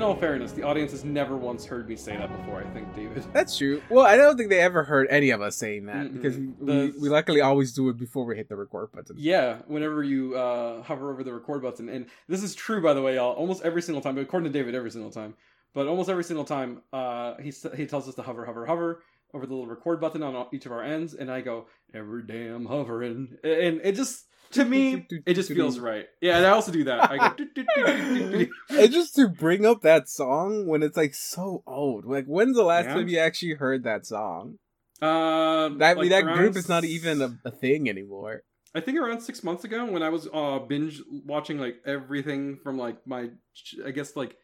in all fairness, the audience has never once heard me say that before. I think, David. That's true. Well, I don't think they ever heard any of us saying that Mm-mm. because we, The- we, luckily always do it before we hit the record button. Yeah, whenever you uh, hover over the record button, and this is true by the way, y'all. Almost every single time, according to David, every single time, but almost every single time, uh, he he tells us to hover, hover, hover over the little record button on each of our ends, and I go every damn hovering, and it just to me it just feels right. Yeah, and I also do that. I go. And just to bring up that song when it's like so old. Like, when's the last Yeah. time you actually heard that song? Um, That like that group is not even a, a thing anymore. I think around six months ago when I was uh binge watching like everything from like my ch- I guess like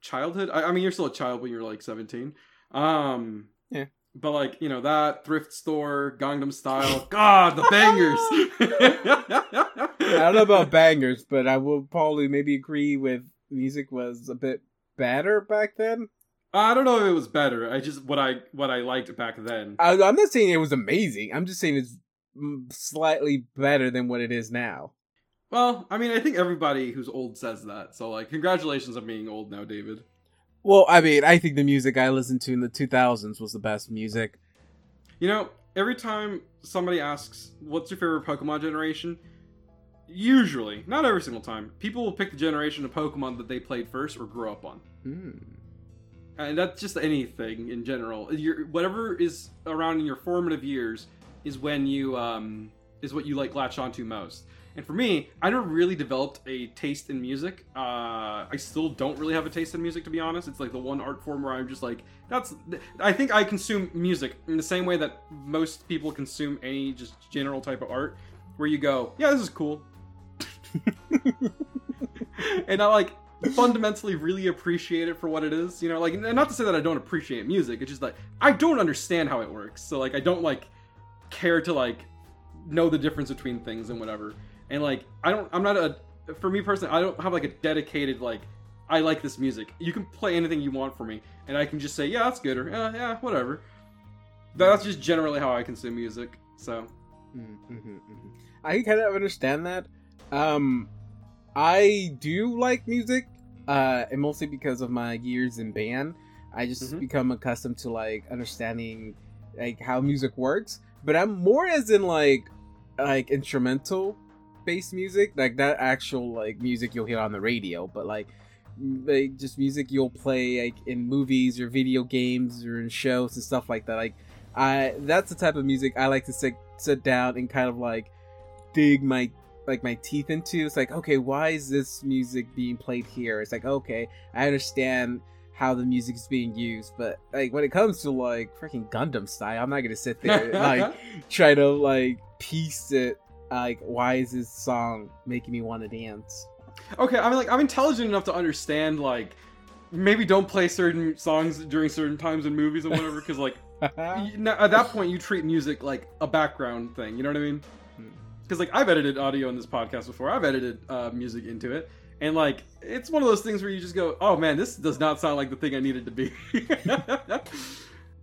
childhood. I, I mean, you're still a child when you're like 17. Um. But like you know that thrift store, Gangnam Style. God, the bangers. I don't know about bangers, but I will probably maybe agree with music was a bit better back then. I don't know if it was better. I just what I what I liked back then. I, I'm not saying it was amazing. I'm just saying it's mm, slightly better than what it is now. Well, I mean, I think everybody who's old says that. So like, congratulations on being old now, David. Well, I mean, I think the music I listened to in the 2000s was the best music. You know, every time somebody asks, "What's your favorite Pokemon generation?" Usually, not every single time, people will pick the generation of Pokemon that they played first or grew up on, Hmm. and that's just anything in general. Your whatever is around in your formative years is when you um is what you like latch onto most. And for me, I never really developed a taste in music. Uh, I still don't really have a taste in music, to be honest. It's like the one art form where I'm just like, that's. I think I consume music in the same way that most people consume any just general type of art, where you go, yeah, this is cool, and I like fundamentally really appreciate it for what it is. You know, like, and not to say that I don't appreciate music. It's just like I don't understand how it works, so like I don't like care to like know the difference between things and whatever. And like I don't I'm not a for me personally, I don't have like a dedicated like I like this music. You can play anything you want for me and I can just say, yeah, that's good or yeah, yeah, whatever. That's just generally how I consume music. So, Mm-hmm, mm-hmm. I kind of understand that. Um, I do like music, uh, and mostly because of my years in band, I just Mhm. become accustomed to like understanding like how music works. But I'm more as in like like instrumental based music, like that actual like music you'll hear on the radio, but like like just music you'll play like in movies or video games or in shows and stuff like that. Like I that's the type of music I like to sit sit down and kind of like dig my like my teeth into. It's like, okay, why is this music being played here? It's like, okay, I understand how the music is being used, but like when it comes to like freaking Gundam style, I'm not gonna sit there and, like try to like piece it. Like, why is this song making me want to dance? okay, I mean like I'm intelligent enough to understand like maybe don't play certain songs during certain times in movies and whatever because like you, now, at that point you treat music like a background thing you know what i mean Hmm. because like i've edited audio in this podcast before i've edited uh, music into it and like it's one of those things where you just go oh man this does not sound like the thing i needed to be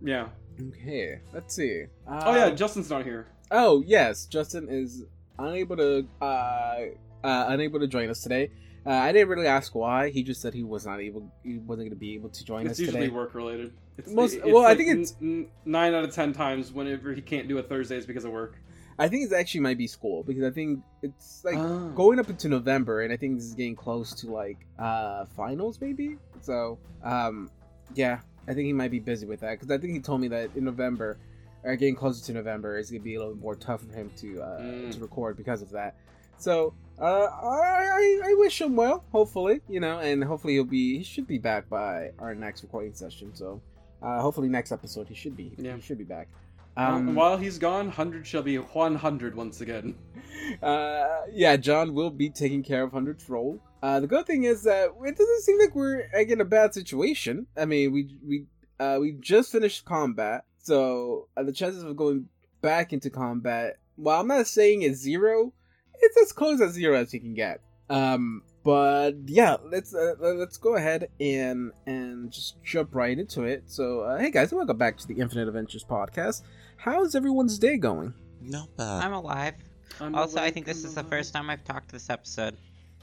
yeah okay, let's see. oh yeah Um, justin's not here Oh yes, Justin is unable to uh, uh unable to join us today. Uh, I didn't really ask why. He just said he was not able. He wasn't going to be able to join it's us It's usually today. work related it's, Most- it's well, I think it's- n- nine out of ten times whenever he can't do it thursdays because of work I think it actually might be school because I think it's like Oh. going up into November, and I think this is getting close to like uh finals maybe. So um yeah, I think he might be busy with that because I think he told me that in November, or getting closer to November, it's gonna be a little more tough for him to uh Mm. to record because of that. So uh, I, I wish him well. Hopefully, you know, and hopefully he'll be he should be back by our next recording session. So uh, hopefully next episode he should be Yeah. he should be back. Um, Um, while he's gone, 100 shall be 100 once again. uh, yeah, John will be taking care of Hundred's role. Uh, the good thing is that it doesn't seem like we're like, in a bad situation. I mean, we we uh, we just finished combat, so uh, the chances of going back into combat, while I'm not saying it's zero, it's as close as zero as you can get. Um, but yeah, let's uh, let's go ahead and and just jump right into it. So, uh, hey guys, welcome back to the Infinite Adventures podcast. How's everyone's day going? Not bad. I'm alive. I'm Also, I think this I'm is the first time I've talked this episode.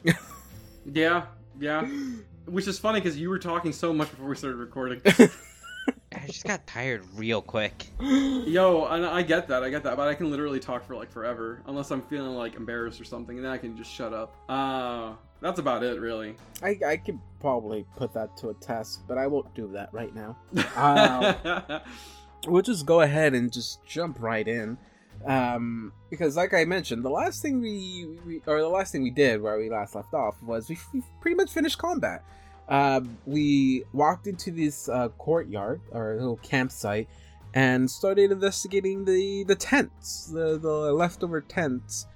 Yeah, yeah. which is funny because you were talking so much before we started recording. I just got tired real quick. Yo, and I get that, I get that, but I can literally talk for like forever unless I'm feeling like embarrassed or something, and then I can just shut up. Uh, that's about it, really. I, I could probably put that to a test, but I won't do that right now. Uh, we'll just go ahead and just jump right in. Um, because, like I mentioned, the last thing we, we or the last thing we did where we last left off was we, we pretty much finished combat. Uh, we walked into this uh, courtyard or little campsite and started investigating the the tents, the the leftover tents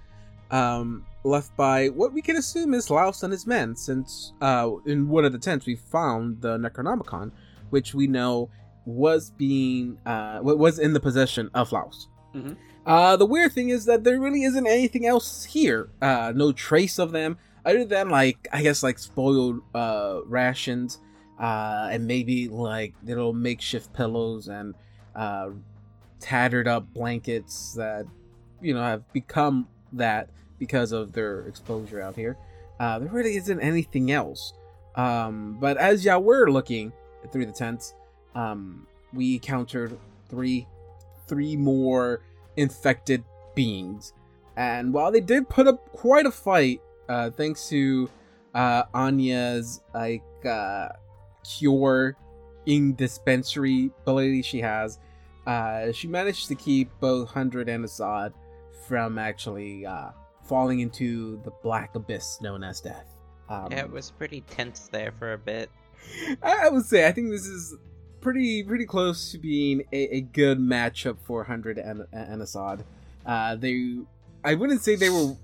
um, left by what we can assume is Laos and his men, since uh, in one of the tents we found the Necronomicon, which we know was being uh, was in the possession of Laos. Mhm. Uh, the weird thing is that there really isn't anything else here. Uh, no trace of them, other than like I guess like spoiled uh, rations, uh, and maybe like little makeshift pillows and uh, tattered up blankets that you know have become that because of their exposure out here. Uh, there really isn't anything else. Um, but as y'all were looking through the tents, um, we encountered three, three more infected beings. And while they did put up quite a fight, uh, thanks to uh, Anya's like uh, cure in dispensary ability she has, uh, she managed to keep both Hundred and Assad from actually uh, falling into the black abyss known as death. Um, Yeah, it was pretty tense there for a bit. I I would say I think this is pretty pretty close to being a, a good matchup for Hundred and, and Assad. Uh, they, I wouldn't say they were.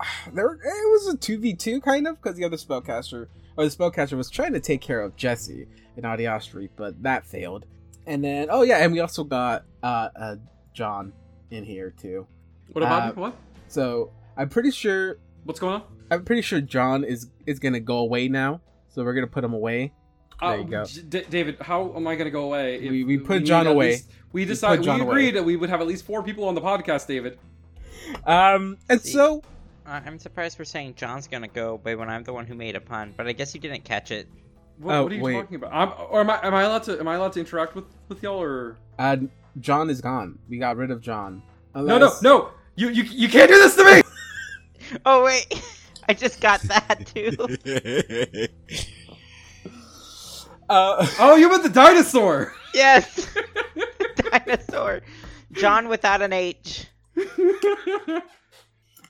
There, it was a two v two kind of because the other spellcaster or the spellcaster was trying to take care of Jesse in Adiastri, but that failed. And then, oh yeah, and we also got uh, uh John in here too. what about Uh. What? So I'm pretty sure What's going on? I'm pretty sure John is is gonna go away now. So we're gonna put him away. There Uh, you go. J- D- David, how am I going to go away? if We- we put need John away. least- we decided. We, John away. agreed that we would have at least four people on the podcast, David. Um, and See. so I- I'm surprised we're saying John's gonna go away when I'm the one who made a pun, but I guess you didn't catch it. What, Oh, what are you wait. talking about? I'm, or am I? Am I allowed to? Am I allowed to interact with with y'all? Or uh, John is gone. We got rid of John. no, no, no! You you you can't do this to me! Oh wait, I just got that too. Uh, Oh, you meant the dinosaur. yes, dinosaur. John without an H.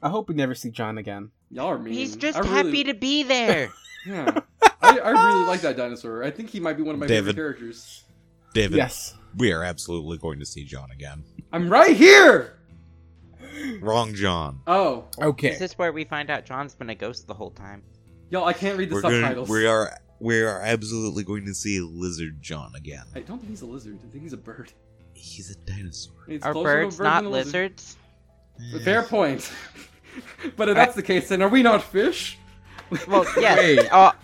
I hope we never see John again. y'all are mean. He's just I really- happy to be there. Yeah, I, I really like that dinosaur. I think he might be one of my David. favorite characters. David, Yes. we are absolutely going to see John again. I'm right here. Wrong John. Oh, Okay. Is This is where we find out John's been a ghost the whole time. y'all, I can't read the We're going, subtitles. we are we are absolutely going to see Lizard John again. I don't think he's a lizard. I think he's a bird. He's a dinosaur. It's Are closer to a birds bird not than a lizard. lizards? Fair point. but if that's the case, then are we not fish? Well, yes. Wait. All,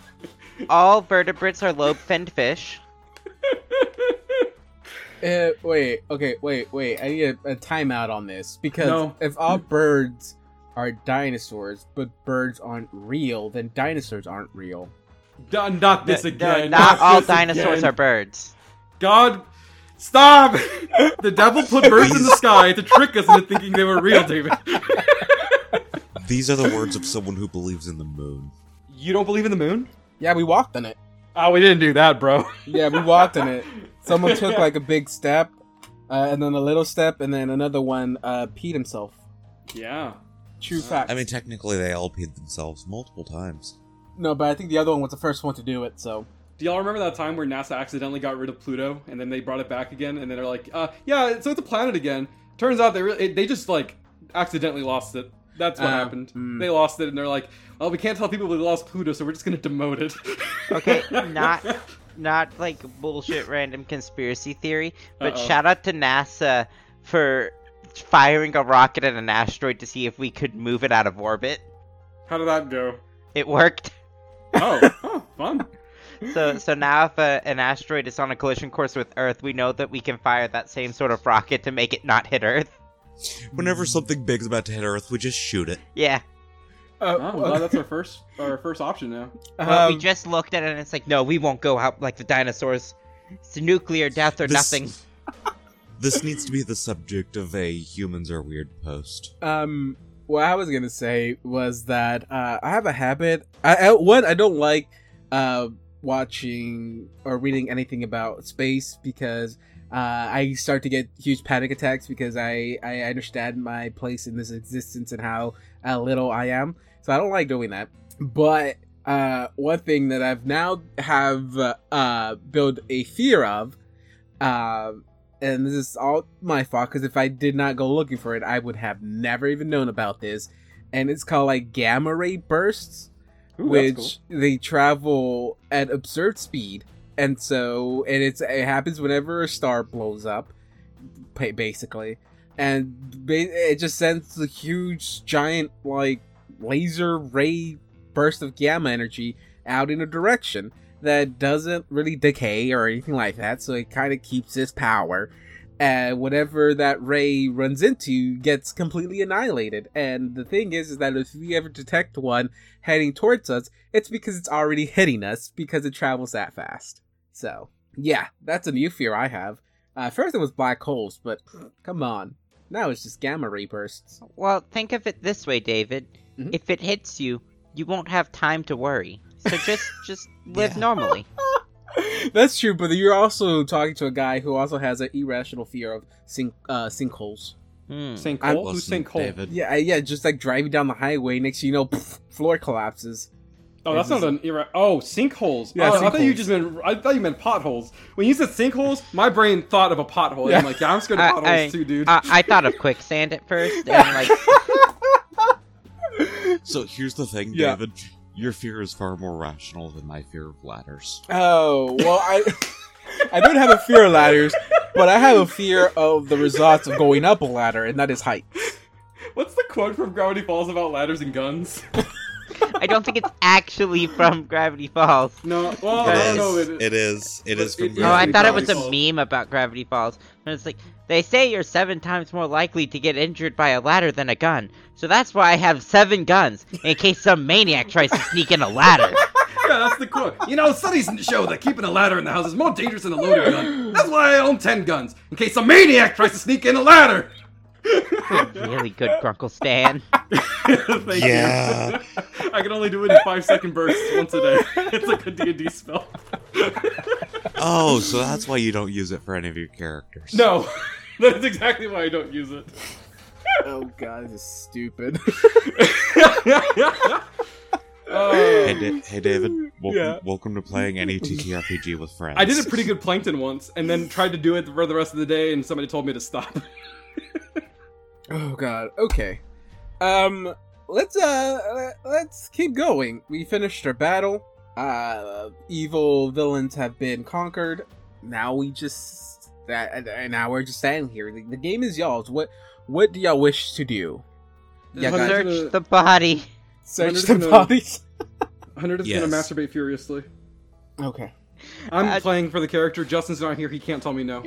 all vertebrates are lobe-finned fish. Uh, wait. Okay. Wait. Wait. I need a, a timeout on this because No. if all birds are dinosaurs, but birds aren't real, then dinosaurs aren't real. Done. Not this No, again. not all this dinosaurs again. are birds. God, stop! the devil put birds in the sky to trick us into thinking they were real, David. These are the words of someone who believes in the moon. you don't believe in the moon? Yeah, we walked on it. Oh, we didn't do that, bro. Yeah, we walked on it. Someone took like a big step, uh, and then a little step, and then another one uh, peed himself. Yeah. True fact. I mean, technically, they all peed themselves multiple times. no, but I think the other one was the first one to do it. So Do y'all remember that time where NASA accidentally got rid of Pluto and then they brought it back again and then they're like, uh, yeah, so it's a planet again. Turns out they really, they just like accidentally lost it. That's what Uh, happened. mm. They lost it and they're like, well, we can't tell people we lost Pluto, so we're just gonna demote it. Okay, not not like bullshit random conspiracy theory, but Uh-oh. shout out to NASA for firing a rocket at an asteroid to see if we could move it out of orbit. How did that go? It worked. Oh, oh, fun. So so now if a, an asteroid is on a collision course with Earth, we know that we can fire that same sort of rocket to make it not hit Earth. Whenever something big's about to hit Earth, we just shoot it. Yeah. Uh, Oh, I'm that's our first our first option now. Well, we um, just looked at it and it's like, no, we won't go out like the dinosaurs. It's nuclear death or This- nothing. This needs to be the subject of a humans are weird post. Um, what I was gonna say was that uh, I have a habit. I, I one I don't like uh, watching or reading anything about space because uh, I start to get huge panic attacks because I I understand my place in this existence and how uh, little I am. So I don't like doing that. But uh, one thing that I've now have uh, built a fear of. Um, and this is all my fault because if I did not go looking for it, I would have never even known about this. And it's called like gamma ray bursts, Ooh, which that's they travel at absurd speed, and so and it's it happens whenever a star blows up, basically, and it just sends a huge giant like laser ray burst of gamma energy out in a direction that doesn't really decay or anything like that, so it kind of keeps its power. And whatever that ray runs into gets completely annihilated. And the thing is, is that if we ever detect one heading towards us, it's because it's already hitting us because it travels that fast. So, yeah, that's a new fear I have. Uh, first it was black holes, but come on. Now it's just gamma ray bursts. Well, think of it this way, David. Mhm. If it hits you, you won't have time to worry. So just just live Yeah. normally. That's true, but you're also talking to a guy who also has an irrational fear of sink uh, sinkholes. Hmm. St. Who's Listen, St. Cole? David. Yeah, yeah, just like driving down the highway, next thing you know, pff, floor collapses. Oh, that's not an era. Oh, sinkholes. Yeah, oh, I thought you just meant. I thought you meant potholes. When you said sinkholes, my brain thought of a pothole. Yeah. I'm like, yeah, I'm scared of I- potholes I- too, dude. I, I thought of quicksand at first, and like, So here's the thing, Yeah. David. Your fear is far more rational than my fear of ladders. Oh well, I I don't have a fear of ladders, but I have a fear of the results of going up a ladder, and that is height. What's the quote from Gravity Falls about ladders and guns? I don't think it's actually from Gravity Falls. No, well, It I don't is. know. It is. It But is from it- Oh, I Gravity thought it was a meme about Gravity Falls. And it's like, they say you're seven times more likely to get injured by a ladder than a gun. So that's why I have seven guns, in case some maniac tries to sneak in a ladder. Yeah, that's the quote. You know, studies show that keeping a ladder in the house is more dangerous than a loaded gun. That's why I own ten guns, in case some maniac tries to sneak in a ladder. really good, Grunkle Stan. Thank Yeah. you. I can only do it in five second bursts once a day. It's like a D&D spell. Oh, so that's why you don't use it for any of your characters. no, that's exactly why I don't use it. Oh god, this is stupid. Uh, hey, Oh. Da- hey David. Welcome, Yeah. welcome to playing any TTRPG with friends. I did a pretty good plankton once, and then tried to do it for the rest of the day, and somebody told me to stop. oh god. Okay. Um, let's uh, let's keep going. We finished our battle. Uh, evil villains have been conquered. Now we just that, and now we're just standing here. The, the game is y'all's. What what do y'all wish to do? Yeah, guys. Search gonna- the body. Search just the gonna- bodies. Hundred is Yes. gonna masturbate furiously. Okay. I'm Uh, playing for the character. Justin's not here. He can't tell me no.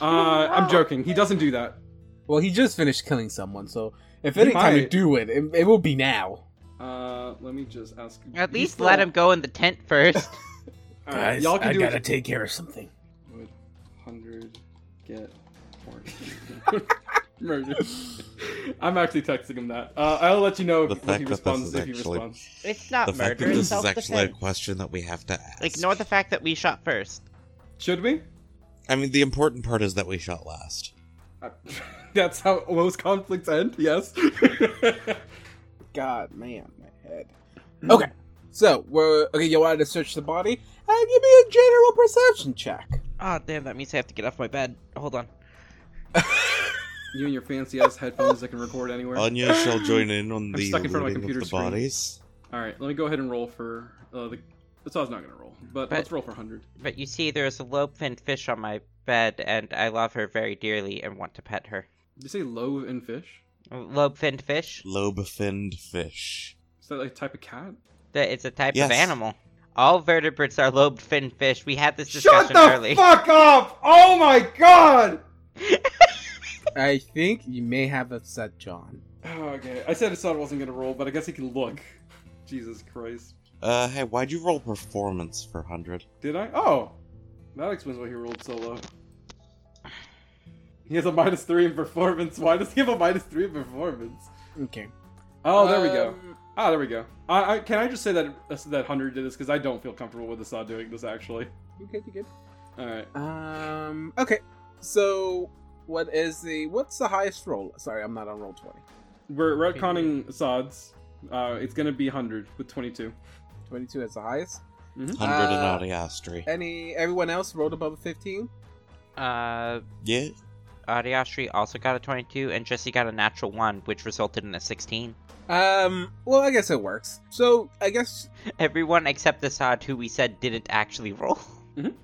Uh, I'm joking. He doesn't do that. Well, he just finished killing someone, so if He any time to do it, it, it will be now. Uh, let me just ask. At he's least still- let him go in the tent first. All right, y'all can I do gotta it. take care of something. Would hundred get murdered? I'm actually texting him that. Uh, I'll let you know The if, when he fact that this responds is if he actually- responds. It's not The fact that this is actually a question that we have to ask. Ignore the fact that we shot first. Should we? I mean, the important part is that we shot last. That's how most conflicts end. Yes. God, man, my head. Okay, so we're okay. You wanted to search the body? Uh, give me a general perception check. Oh damn, that means I have to get off my bed. Hold on. you and your fancy ass headphones that can record anywhere. Anya shall join in on the stuck in front of my looting computer the screen. bodies. All right, let me go ahead and roll for uh, the. That's all I was not gonna roll, but, But- let's roll for hundred. But you see, there's a lobe-finned fish on my bed, and I love her very dearly and want to pet her. Did you say lobe and fish? Lobe-finned fish? Lobe-finned fish. Is that like a type of cat? That it's a type Yes. of animal. All vertebrates are lobe-finned fish. We had this discussion Shut discussion the early. fuck up! Oh my god! I think you may have upset John. Oh, okay, I said I thought I wasn't gonna roll, but I guess he can look. Jesus Christ. Uh, hey, why'd you roll performance for 100? Did I? Oh! That explains why he rolled so low. He has a minus three in performance. Why does he have a minus three in performance? Okay. Oh, there we go. Um, Ah, there we go. I, I can I just say that that hundred did this because I don't feel comfortable with Assad doing this actually. You good? You good? All right. Um. Okay. So, what is the what's the highest roll? Sorry, I'm not on roll twenty. We're retconning Assad's. Uh, it's gonna be hundred with twenty-two. Twenty-two is the highest. 100 in Uh, Audiastry. Any everyone else rolled above fifteen? Uh, Yeah? Ariastri also got a 22, and Jesse got a natural 1, which resulted in a 16. Um. Well, I guess it works. So I guess. Everyone except the Assad, who we said didn't actually roll.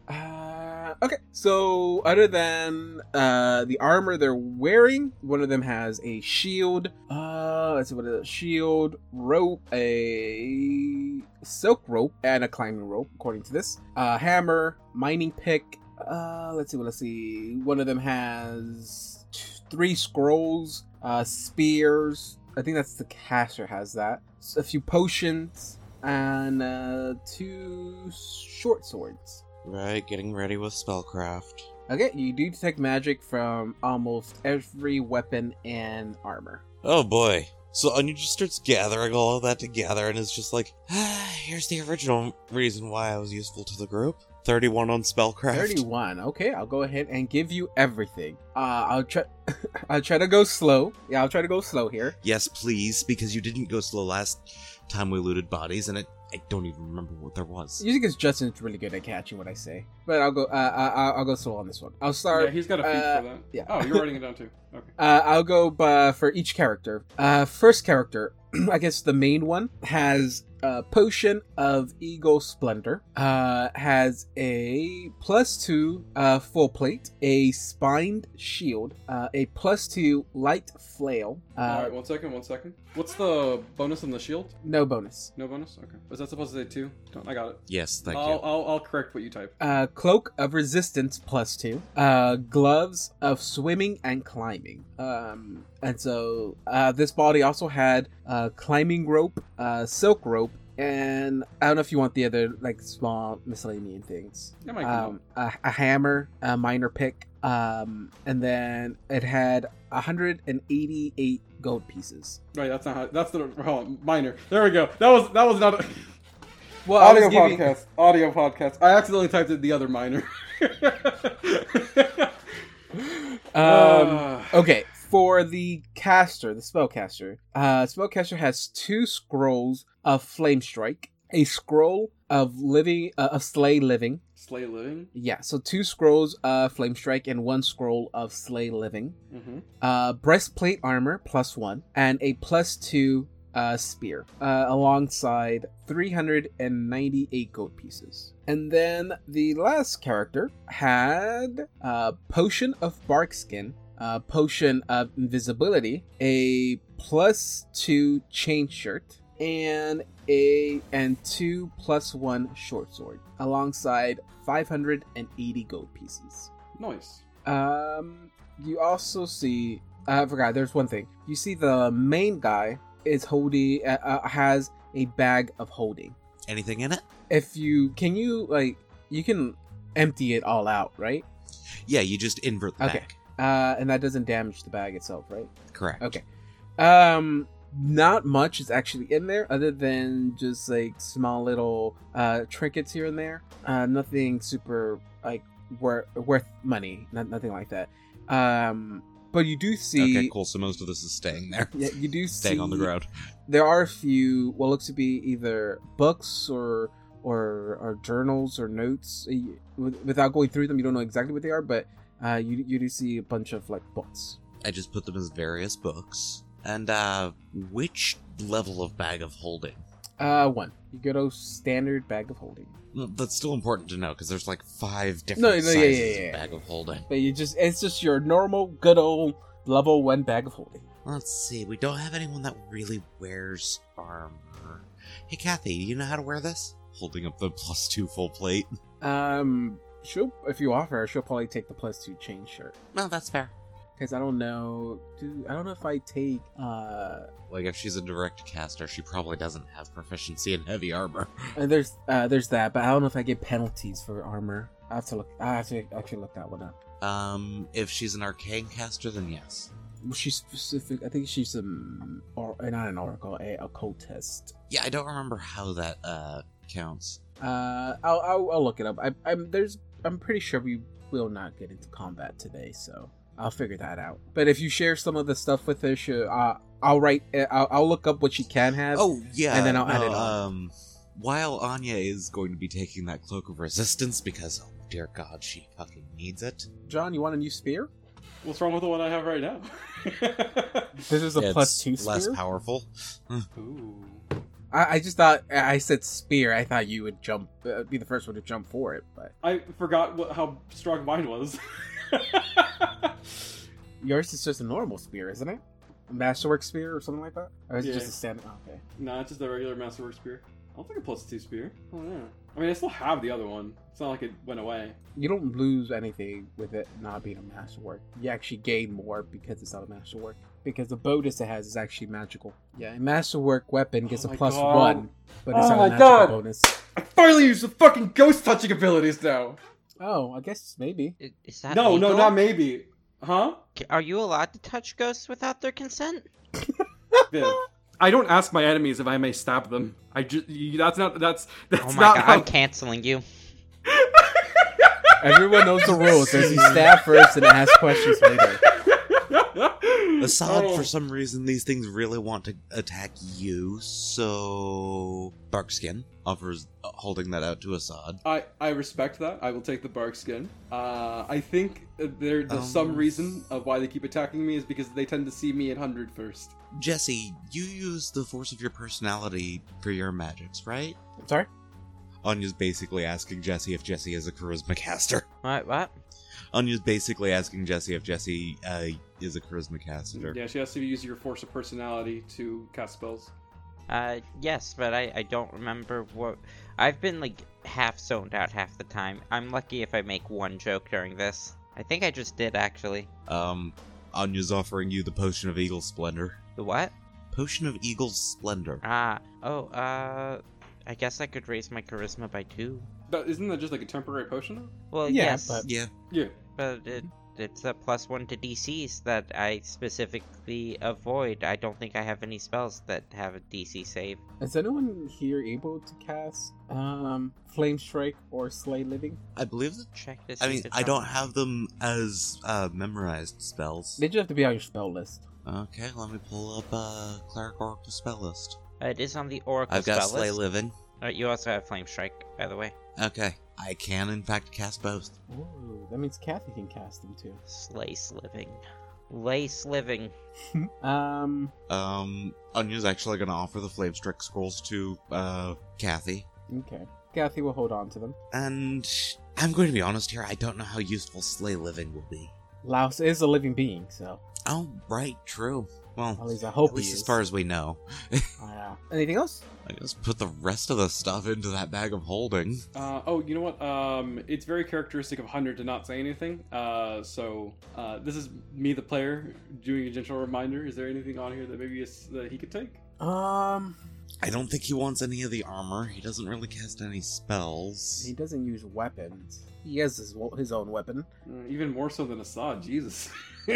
Uh, okay. So other than uh the armor they're wearing, one of them has a shield. Uh, let's see what is it? Shield, rope, a silk rope, and a climbing rope, according to this. Uh, hammer, mining pick. Uh, let's see what let's see. One of them has t- three scrolls, uh, spears. I think that's the caster has that. A few potions and uh, two short swords. Right, getting ready with spellcraft. Okay, you do detect magic from almost every weapon and armor. Oh boy. So Anya just starts gathering all of that together and is just like, ah, here's the original reason why I was useful to the group. 31 on spellcraft. 31. Okay, I'll go ahead and give you everything. Uh, I'll try. I'll try to go slow. Yeah, I'll try to go slow here. Yes, please, because you didn't go slow last time we looted bodies, and it, I don't even remember what there was. Usually, because Justin's really good at catching what I say, but I'll go. Uh, I- I'll, I'll go slow on this one. I'll start. yeah, he's got a feat uh, for that. yeah. Oh, you're writing it down too. Okay. Uh, I'll go uh, for each character. Uh, first character, I guess the main one, has a potion of Eagle Splendor, uh, has a plus two uh, full plate, a spined shield, uh, a plus two light flail, uh, All right. One second. One second. What's the bonus on the shield? no bonus, No bonus. Okay. Was that supposed to say two? Don't. I got it. Yes, thank I'll, you. I'll I'll correct what you type. uh, cloak of resistance plus two, uh, gloves of swimming and climbing. Um, and so uh, this body also had uh, climbing rope, uh, silk rope, and I don't know if you want the other like small miscellaneous things. That might come Um, a, a hammer, a minor pick, um, and then it had 188 gold pieces. Right. That's not how. That's the on, minor. There we go. That was that was not. A, Well, audio giving- podcast. Audio podcast. I accidentally typed it the other minor. Um, Ah. Okay, for the caster, the spellcaster, uh, spellcaster has two scrolls of flame strike, a scroll of living, uh, of slay living. Slay living. Yeah, so two scrolls of flame strike and one scroll of slay living. Mm-hmm. Uh, breastplate armor plus one and a plus two uh, spear, uh, alongside 398 gold pieces. And then the last character had a potion of bark skin, uh, potion of invisibility, a plus two chain shirt, and a and two plus one short sword, alongside 580 gold pieces. Nice. Um, you also see. I forgot. There's one thing. You see the main guy is holding uh, uh, has a bag of holding. Anything in it? If you can, you like you can empty it all out, right? Yeah, you just invert the Okay. bag. Uh, and that doesn't damage the bag itself, right? Correct. Okay. Um, not much is actually in there, other than just like small little uh trinkets here and there. Uh, nothing super like worth worth money. Not nothing like that. Um, but you do see. Okay, cool. So most of this is staying there. Yeah, you do Staying see on the ground. There are a few what looks to be either books or or, or journals or notes. Without going through them, you don't know exactly what they are, but uh, you you do see a bunch of like books. I just put them as various books. And, uh, which level of bag of holding? Uh, one. You go to standard bag of holding. Well, that's still important to know because there's like five different No, no, yeah, sizes yeah, yeah. of bag of holding. But you just it's just your normal good old level one bag of holding. Let's see. We don't have anyone that really wears armor. Hey, Kathy, do you know how to wear this? Holding up the plus two full plate. Um, she'll if you offer her, she'll probably take the plus two chain shirt. No, that's fair. because I don't know. Do I don't know if I take. uh Like if she's a direct caster, she probably doesn't have proficiency in heavy armor. and There's uh there's that, but I don't know if I get penalties for armor. I have to look. I have to actually look that one up. Um, if she's an arcane caster, then yes. She's specific. I think she's um or uh, not an oracle, a occultist. Yeah, I don't remember how that uh counts. Uh, I'll, I'll I'll look it up. I, I'm there's I'm pretty sure we will not get into combat today, so I'll figure that out. But if you share some of the stuff with her, sure, uh, I'll write. uh, I'll, I'll look up what she can have. Oh yeah, and then I'll add it on. Um, while Anya is going to be taking that cloak of resistance because oh dear God, she fucking needs it. John, you want a new spear? What's wrong with the one I have right now? This is a It's plus two spear. less powerful. Ooh. I, I just thought I said spear. I thought you would jump, uh, be the first one to jump for it, but I forgot what, how strong mine was. yours is just a normal spear, isn't it? A masterwork spear or something like that, or is it just a standard? oh, okay. nah, it's just a regular Masterwork spear. I'll take a plus two spear. Oh yeah. I mean, I still have the other one. It's not like it went away. You don't lose anything with it not being a masterwork. You actually gain more because it's not a masterwork. Because the bonus it has is actually magical. Yeah, a masterwork weapon oh gets Oh a plus God. one, but it's Oh not my a magical God. bonus. I finally used the fucking ghost touching abilities now. Oh, I guess maybe. I- Is that No, no, not maybe. Huh? Are you allowed to touch ghosts without their consent? Viv. I don't ask my enemies if I may stab them. I just that's not that's that's Oh my not god, how. I'm canceling you. Everyone knows the rules. There's you stab first and ask questions later. Assad, Oh. for some reason, these things really want to attack you, so Barkskin offers uh, holding that out to Assad. I, I respect that. I will take the bark skin. Uh, I think there the some Um. reason of why they keep attacking me is because they tend to see me at hundred first. Jesse, you use the force of your personality for your magics, right? Sorry. Anya's basically asking Jesse if Jesse is a charisma caster. What? What? Anya's basically asking Jesse if Jesse uh, is a charisma caster. Yeah, she has to use your force of personality to cast spells. Uh, yes, but I, I don't remember what. I've been like half zoned out half the time. I'm lucky if I make one joke during this. I think I just did actually. Um, Anya's offering you the potion of Eagle Splendor. The what? Potion of Eagle Splendor. Ah, oh, uh, I guess I could raise my charisma by two. But isn't that just like a temporary potion? Well, Yeah, yes, but- Yeah. Yeah. but it, it's a plus one to DCs that I specifically avoid. I don't think I have any spells that have a DC save. Is anyone here able to cast um Flame Strike or Slay Living? I believe that. Check this. I mean, I on- don't have them as uh, memorized spells. They just have to be on your spell list. Okay, let me pull up uh, Cleric Oracle spell list. Uh, It is on the Oracle I've got spell Slay list. Living. Uh, you also have Flame Strike, by the way. Okay, I can in fact cast both. Ooh, that means Kathy can cast them too. Slace Living. Lace Living. Um, Um, Anya's actually gonna offer the Flame Strike scrolls to uh Kathy. okay. Kathy will hold on to them. And I'm going to be honest here, I don't know how useful Slay Living will be. Laos is a living being, so Oh, right, true. Well, at least I hope at least he as far as we know. Uh, anything else? I just put the rest of the stuff into that bag of holding. Uh, oh, you know what? Um, it's very characteristic of Hundred to not say anything. Uh, so uh, this is me, the player, doing a gentle reminder. Is there anything on here that maybe is, that he could take? Um, I don't think he wants any of the armor. He doesn't really cast any spells. he doesn't use weapons. He has his his own weapon. Uh, even more so than Assad. Jesus.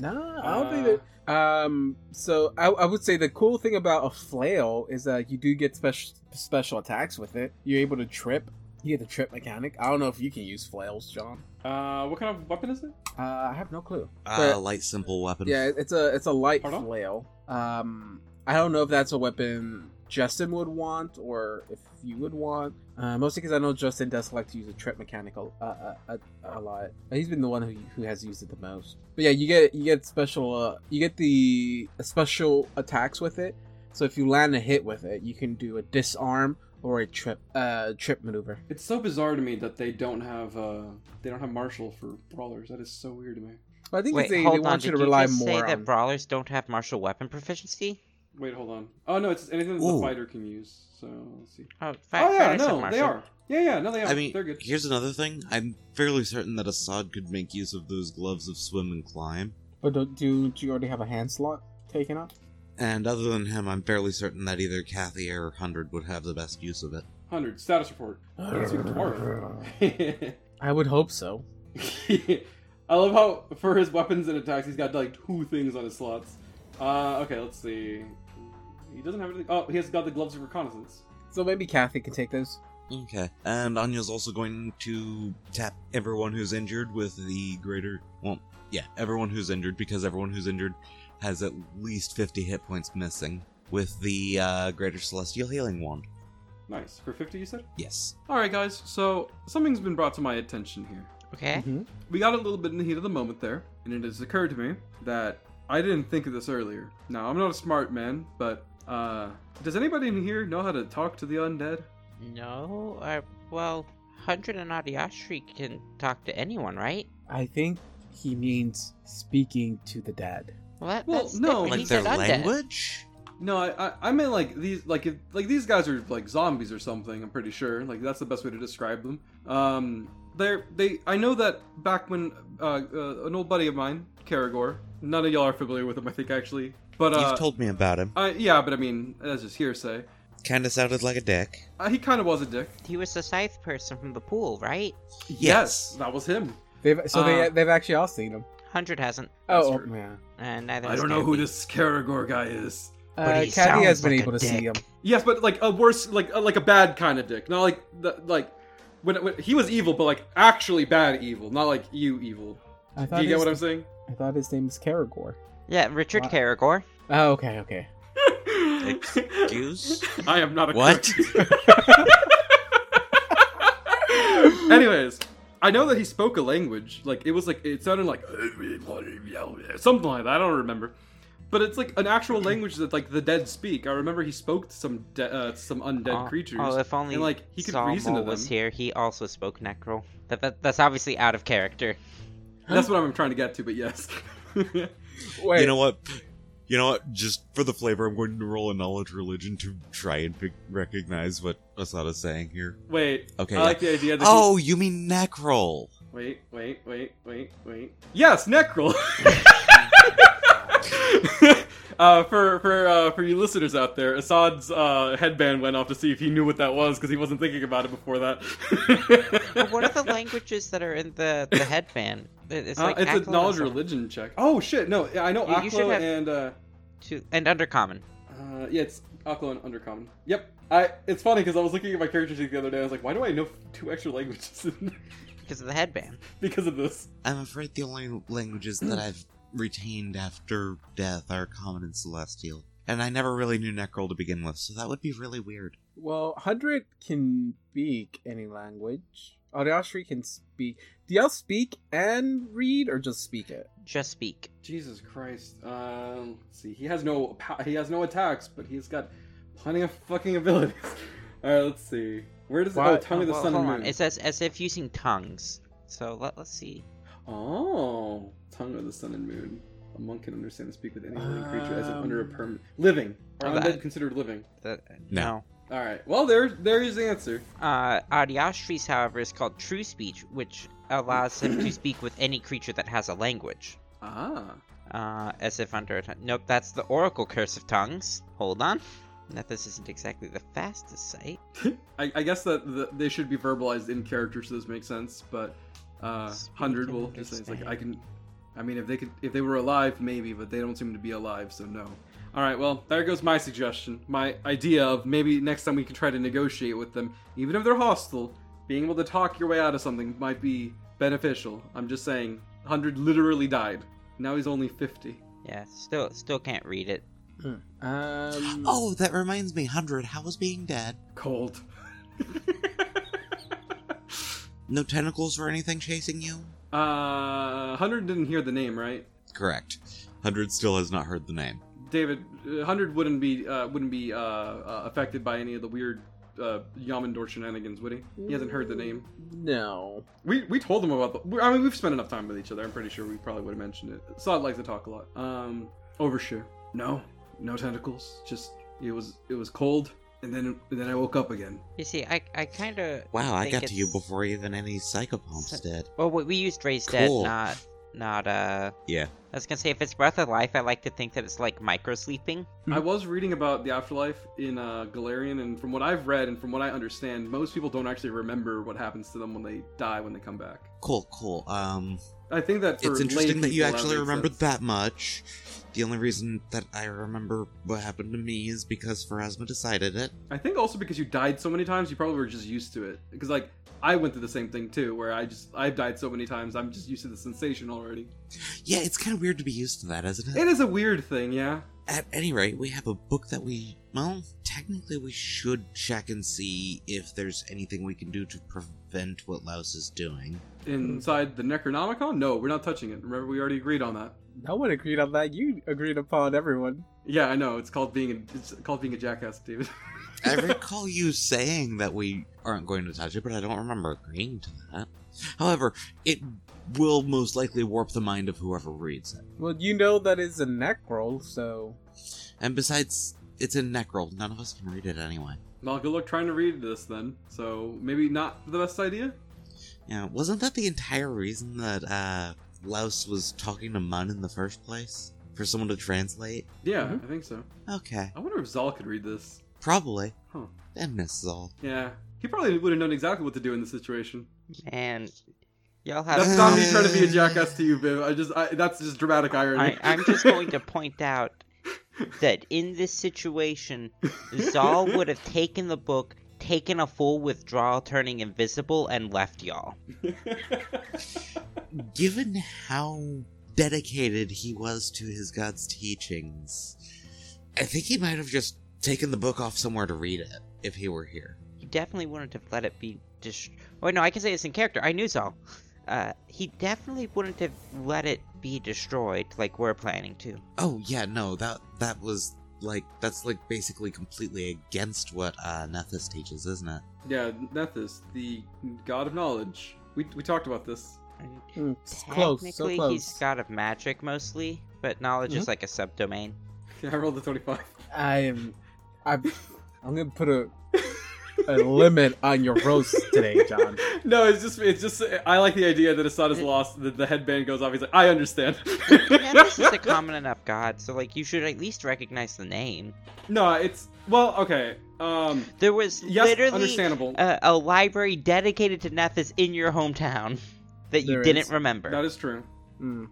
No, I don't think Uh, that. Um, so I, I would say the cool thing about a flail is that you do get special special attacks with it. You're able to trip. You get the trip mechanic. I don't know if you can use flails, John. uh, what kind of weapon is it? Uh, I have no clue. Uh, But- light simple weapon. Yeah, it's a it's a light Pardon? flail. Um, I don't know if that's a weapon Justin would want or if you would want. Uh, mostly because I know Justin does like to use a trip mechanical uh, uh, a, a lot. He's been the one who, who has used it the most. But yeah, you get you get special uh, you get the special attacks with it. So if you land a hit with it, you can do a disarm or a trip uh trip maneuver. It's so bizarre to me that they don't have uh, they don't have martial for brawlers. That is so weird to me. But I think Wait, it's they, they hold on. want you Did to rely you just say more that brawlers don't have martial weapon proficiency? Wait, hold on. Oh no, it's anything that Ooh. the fighter can use. So let's see. Oh, oh yeah, no, they are. Yeah, yeah, no, they are. I mean, they're good. here's another thing. I'm fairly certain that Assad could make use of those gloves of swim and climb. But do, do, do you already have a hand slot taken up? And other than him, I'm fairly certain that either Kathy or Hundred would have the best use of it. Hundred status report. Can't speak dwarf. I would hope so. I love how for his weapons and attacks he's got like two things on his slots. Uh, okay, let's see. He doesn't have anything. Oh, he has got the gloves of reconnaissance. So maybe Kathy can take those. Okay. And Anya's also going to tap everyone who's injured with the greater. Well, yeah, everyone who's injured, because everyone who's injured has at least 50 hit points missing with the uh, greater celestial healing wand. Nice for fifty, you said. Yes. All right, guys. So something's been brought to my attention here. Okay. Mm-hmm. We got a little bit in the heat of the moment there, and it has occurred to me that I didn't think of this earlier. Now I'm not a smart man, but uh, does anybody in here know how to talk to the undead? No, uh, well, Hundred and Adiashri can talk to anyone, right? I think he means speaking to the dead. Well, that, Well, that's no. Like He their said language? No, I, I I meant like these like if like these guys are like zombies or something. I'm pretty sure like that's the best way to describe them. Um, they're they I know that back when uh, uh an old buddy of mine, Karagor. None of y'all are familiar with him, I think actually. But uh, You've told me about him. I, yeah, but I mean that's just hearsay. Kinda sounded like a dick. Uh, he kind of was a dick. He was the scythe person from the pool, right? Yes, that was him. They've so Uh, they they've actually all seen him. Hundred hasn't, That's Oh, oh true. yeah. and neither. I has don't know who Gabby. this Karagor guy is. But Uh, he Kathy has been like able a to see dick. him. Yes, but like a worse, like uh, like a bad kind of dick, not like the, like when, when he was evil, but like actually bad evil, not like you evil. I Do thought you get his- what I'm saying? I thought his name was Karagor. Yeah, Richard What? Karagor. Oh, okay, okay. Excuse? I am not a What? crook. Anyways, I know that he spoke a language. Like it was like it sounded like something like that. I don't remember. But it's like an actual language that like the dead speak. I remember he spoke to some de- uh, some undead Oh, creatures. Oh, if only and like he could Saul reason to Mole them. was here, he also spoke Necro. That, that that's obviously out of character. That's what I'm trying to get to. But yes. Wait, You know what? You know what? Just for the flavor, I'm going to roll a knowledge religion to try and pick, recognize what Asada is saying here. Wait. Okay, I yeah. like the idea that. he- Oh, you mean Necrol? Wait, wait, wait, wait, wait. Yes, Necrol. uh, for for uh, for you listeners out there, Assad's uh, headband went off to see if he knew what that was because he wasn't thinking about it before that. What are the languages that are in the the headband? It- It's Uh, it's Aklo a knowledge religion check. Oh shit! No, I know You- you Aklo have- and uh, to- and undercommon. uh, yeah, it's Aklo and Undercommon. Yep. I. It's funny because I was looking at my character sheet the other day. I was like, why do I know two extra languages because of the headband. because of this? I'm afraid the only languages that I've retained after death are Common and Celestial. And I never really knew Necrol to begin with, so that would be really weird. Well, Hundred can speak any language. Audashri can speak. Do y'all speak and read, or just speak it? Just speak. Jesus Christ. Um, let's see. He has no he has no attacks, but he's got plenty of fucking abilities. All right, let's see. Where does it? Oh, What? tongue of the well, sun hold and on. moon. It says as if using tongues. So let, let's see. Oh, tongue of the sun and moon. A monk can understand and speak with any living creature as if under a Um, permanent living. Are undead considered living? The, No. All right. Well, there there is the answer. Uh, Adyashri's, however, is called true speech, which allows him to speak with any creature that has a language. Ah. Uh, as if under a. Nope, that's the Oracle Curse of Tongues. Hold on. That this isn't exactly the fastest site. I, I guess that the, they should be verbalized in character, so this makes sense. But uh, hundred will just say it's like I can. I mean, if they could, if they were alive, maybe, but they don't seem to be alive, so no. All right, well, there goes my suggestion, my idea of maybe next time we can try to negotiate with them, even if they're hostile. Being able to talk your way out of something might be beneficial. I'm just saying, hundred literally died. Now he's only fifty. Yeah, still still can't read it. Um. Oh, that reminds me, Hundred, how was being dead? Cold. No tentacles or anything chasing you? uh, hundred didn't hear the name, right? Correct. Hundred still has not heard the name. David, uh, hundred wouldn't be uh, wouldn't be uh, uh, affected by any of the weird uh, Yamandor shenanigans, would he? He hasn't heard the name. No. We we told him about the. I mean, we've spent enough time with each other. I'm pretty sure we probably would have mentioned it. Sod likes to talk a lot. Um, overshare. No. no tentacles. Just it was it was cold, and then and then I woke up again. You see, I I kind of Wow, I think got to you before even any psychopomps did. Well, we, we used Raise Dead, not not uh. Yeah. I was gonna say if it's Breath of Life, I like to think that it's like micro sleeping. I was reading about the afterlife in uh, Golarion, and from what I've read and from what I understand, most people don't actually remember what happens to them when they die when they come back. Cool, cool. Um, I think that for it's interesting that you actually remembered sense. that much. The only reason that I remember what happened to me is because Pharasma decided it. I think also because you died so many times, you probably were just used to it. Because like I went through the same thing too, where I just I've died so many times, I'm just used to the sensation already. Yeah, it's kind of weird to be used to that, isn't it? It is a weird thing, yeah. At any rate, we have a book that we. Well, technically, we should check and see if there's anything we can do to prevent what Laos is doing. Inside the Necronomicon? No, we're not touching it. Remember, we already agreed on that. No one agreed on that. You agreed upon everyone. Yeah, I know. It's called being a, it's called being a jackass, David. I recall you saying that we aren't going to touch it, but I don't remember agreeing to that. However, it will most likely warp the mind of whoever reads it. Well, you know that is a necro, so And besides, it's a Necril. None of us can read it anyway. well, good luck trying to read this then. So maybe not the best idea. Yeah, wasn't that the entire reason that uh, Laos was talking to Mun in the first place? For someone to translate? Yeah, Mhm. I think so. Okay, I wonder if Zal could read this. Probably. Huh. And Miss Zal. Yeah, he probably would have known exactly what to do in this situation. And y'all have. That's not me trying to be a jackass to you, Viv. I just, I, that's just dramatic irony. I, I'm just going to point out that in this situation, Zal would have taken the book, taken a full withdrawal, turning invisible, and left y'all. Given how dedicated he was to his god's teachings, I think he might have just taken the book off somewhere to read it if he were here. He definitely wouldn't have let it be dis- Wait, no, I can say this in character. I knew Zal. Uh, he definitely wouldn't have let it be destroyed like we're planning to. Oh yeah, no, that that was like that's like basically completely against what uh Nethys teaches, isn't it? yeah, Nethys, the god of knowledge. We, we talked about this. And mm, it's close, so close. he's god of magic mostly, but knowledge is like a subdomain. Yeah, I rolled the 25. I am. I'm. I'm gonna put a a limit on your roast today, John. no, it's just, it's just, I like the idea that Assad is lost, the, the headband goes off, he's like, I understand. yeah, this is a common enough god, so like you should at least recognize the name. no, it's, well, okay. Um, There was yes, literally understandable. a, a library dedicated to Nethys in your hometown that you There didn't is. remember. that is true. Mm.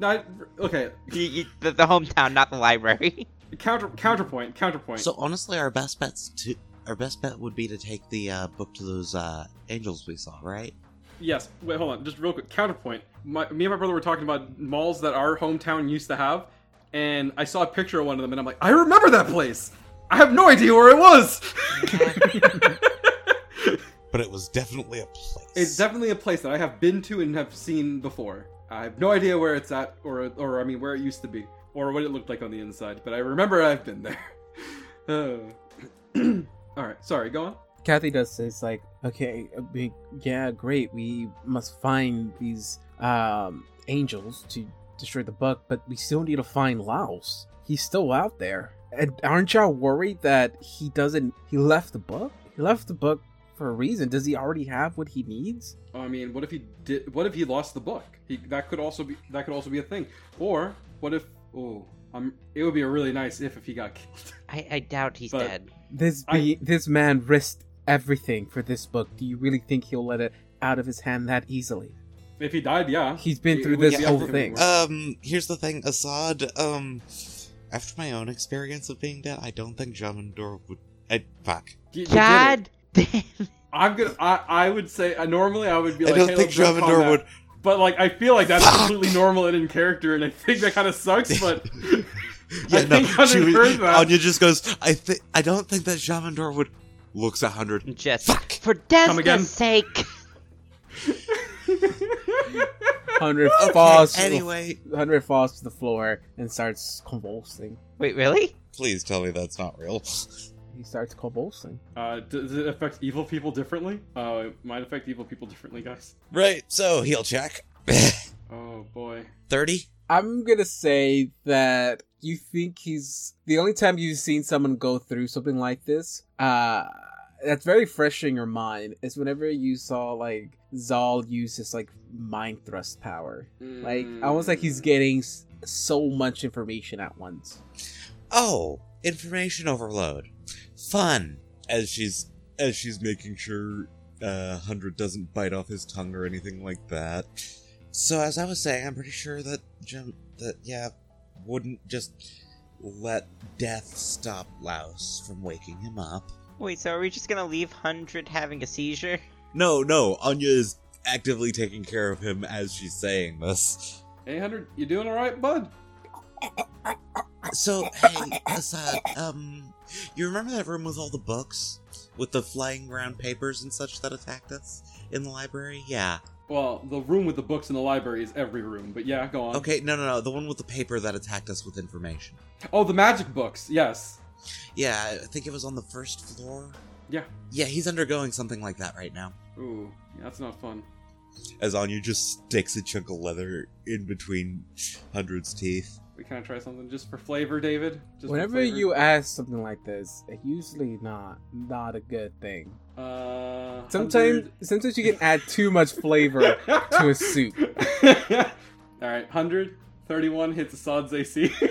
No, okay. You- you- the, the hometown, not the library. Counter, counterpoint, counterpoint. So honestly, our best bets to our best bet would be to take the uh, book to those uh, angels we saw, right? Yes. Wait, hold on. Just real quick. Counterpoint. My, me and my brother were talking about malls that our hometown used to have, and I saw a picture of one of them, and I'm like, I remember that place. I have no idea where it was. But it was definitely a place. it's definitely a place that I have been to and have seen before. I have no idea where it's at, or or I mean, where it used to be, or what it looked like on the inside. But I remember I've been there. Uh, All right. Sorry. Go on. Kathy does say it's like, okay, uh, we- yeah, great. We must find these um angels to destroy the book, but we still need to find Laos. He's still out there. And aren't y'all worried that he doesn't? He left the book. He left the book for a reason. Does he already have what he needs? I mean, what if he did? What if he lost the book? He that could also be that could also be a thing. Or what if? Oh, um, it would be a really nice if if he got killed. I, I doubt he's But- dead. This I- be this man risked everything for this book. Do you really think he'll let it out of his hand that easily? if he died, yeah. He's been It- through would this be whole everything thing. Um, here's the thing, Assad. Um, after my own experience of being dead, I don't think Jamandor would. I fuck. You- you did it. God damn. I'm gonna. I, I would say uh, normally I would be I don't hey, think let's go Jamandor combat. would. But like, I feel like that's completely normal and in character, and I think that kind of sucks. But Yeah, I no. think Anya She was, heard that. Anya just goes. I think. I don't think that Jamandor would. Looks a hundred. Just Fuck. for Come again? Desna's sake. Hundred Okay, falls. anyway, Hundred falls to the floor and starts convulsing. Wait, really? please tell me that's not real. He starts convulsing. uh, does it affect evil people differently? Uh, it might affect evil people differently, guys. Right. So heal check. Oh boy. Thirty. I'm gonna say that you think he's the only time you've seen someone go through something like this, uh that's very fresh in your mind is whenever you saw like Zal use his like mind thrust power. Like almost like he's getting so much information at once. Oh, information overload. Fun. As she's as she's making sure uh Hundred doesn't bite off his tongue or anything like that. So as I was saying, I'm pretty sure that Jim that yeah wouldn't just let death stop Laos from waking him up. Wait, so are we just gonna leave Hundred having a seizure? No, no, Anya is actively taking care of him as she's saying this. Hey, hundred, you doing all right, bud? So, hey, Assad, um, you remember that room with all the books? With the flying around papers and such that attacked us in the library? Yeah. Well, the room with the books in the library is every room, but yeah, go on. Okay, no, no, no, the one with the paper that attacked us with information. Oh, the magic books. Yes. Yeah, I think it was on the first floor. Yeah. Yeah, he's undergoing something like that right now. Ooh, yeah, that's not fun. As Anya just sticks a chunk of leather in between Hundred's teeth. We kind of try something just for flavor, David. Just Whenever you ask something like this, it's usually not not a good thing. uh, Sometimes sometimes you can add too much flavor to a soup. All right, 100, 31 hits Assad's AC.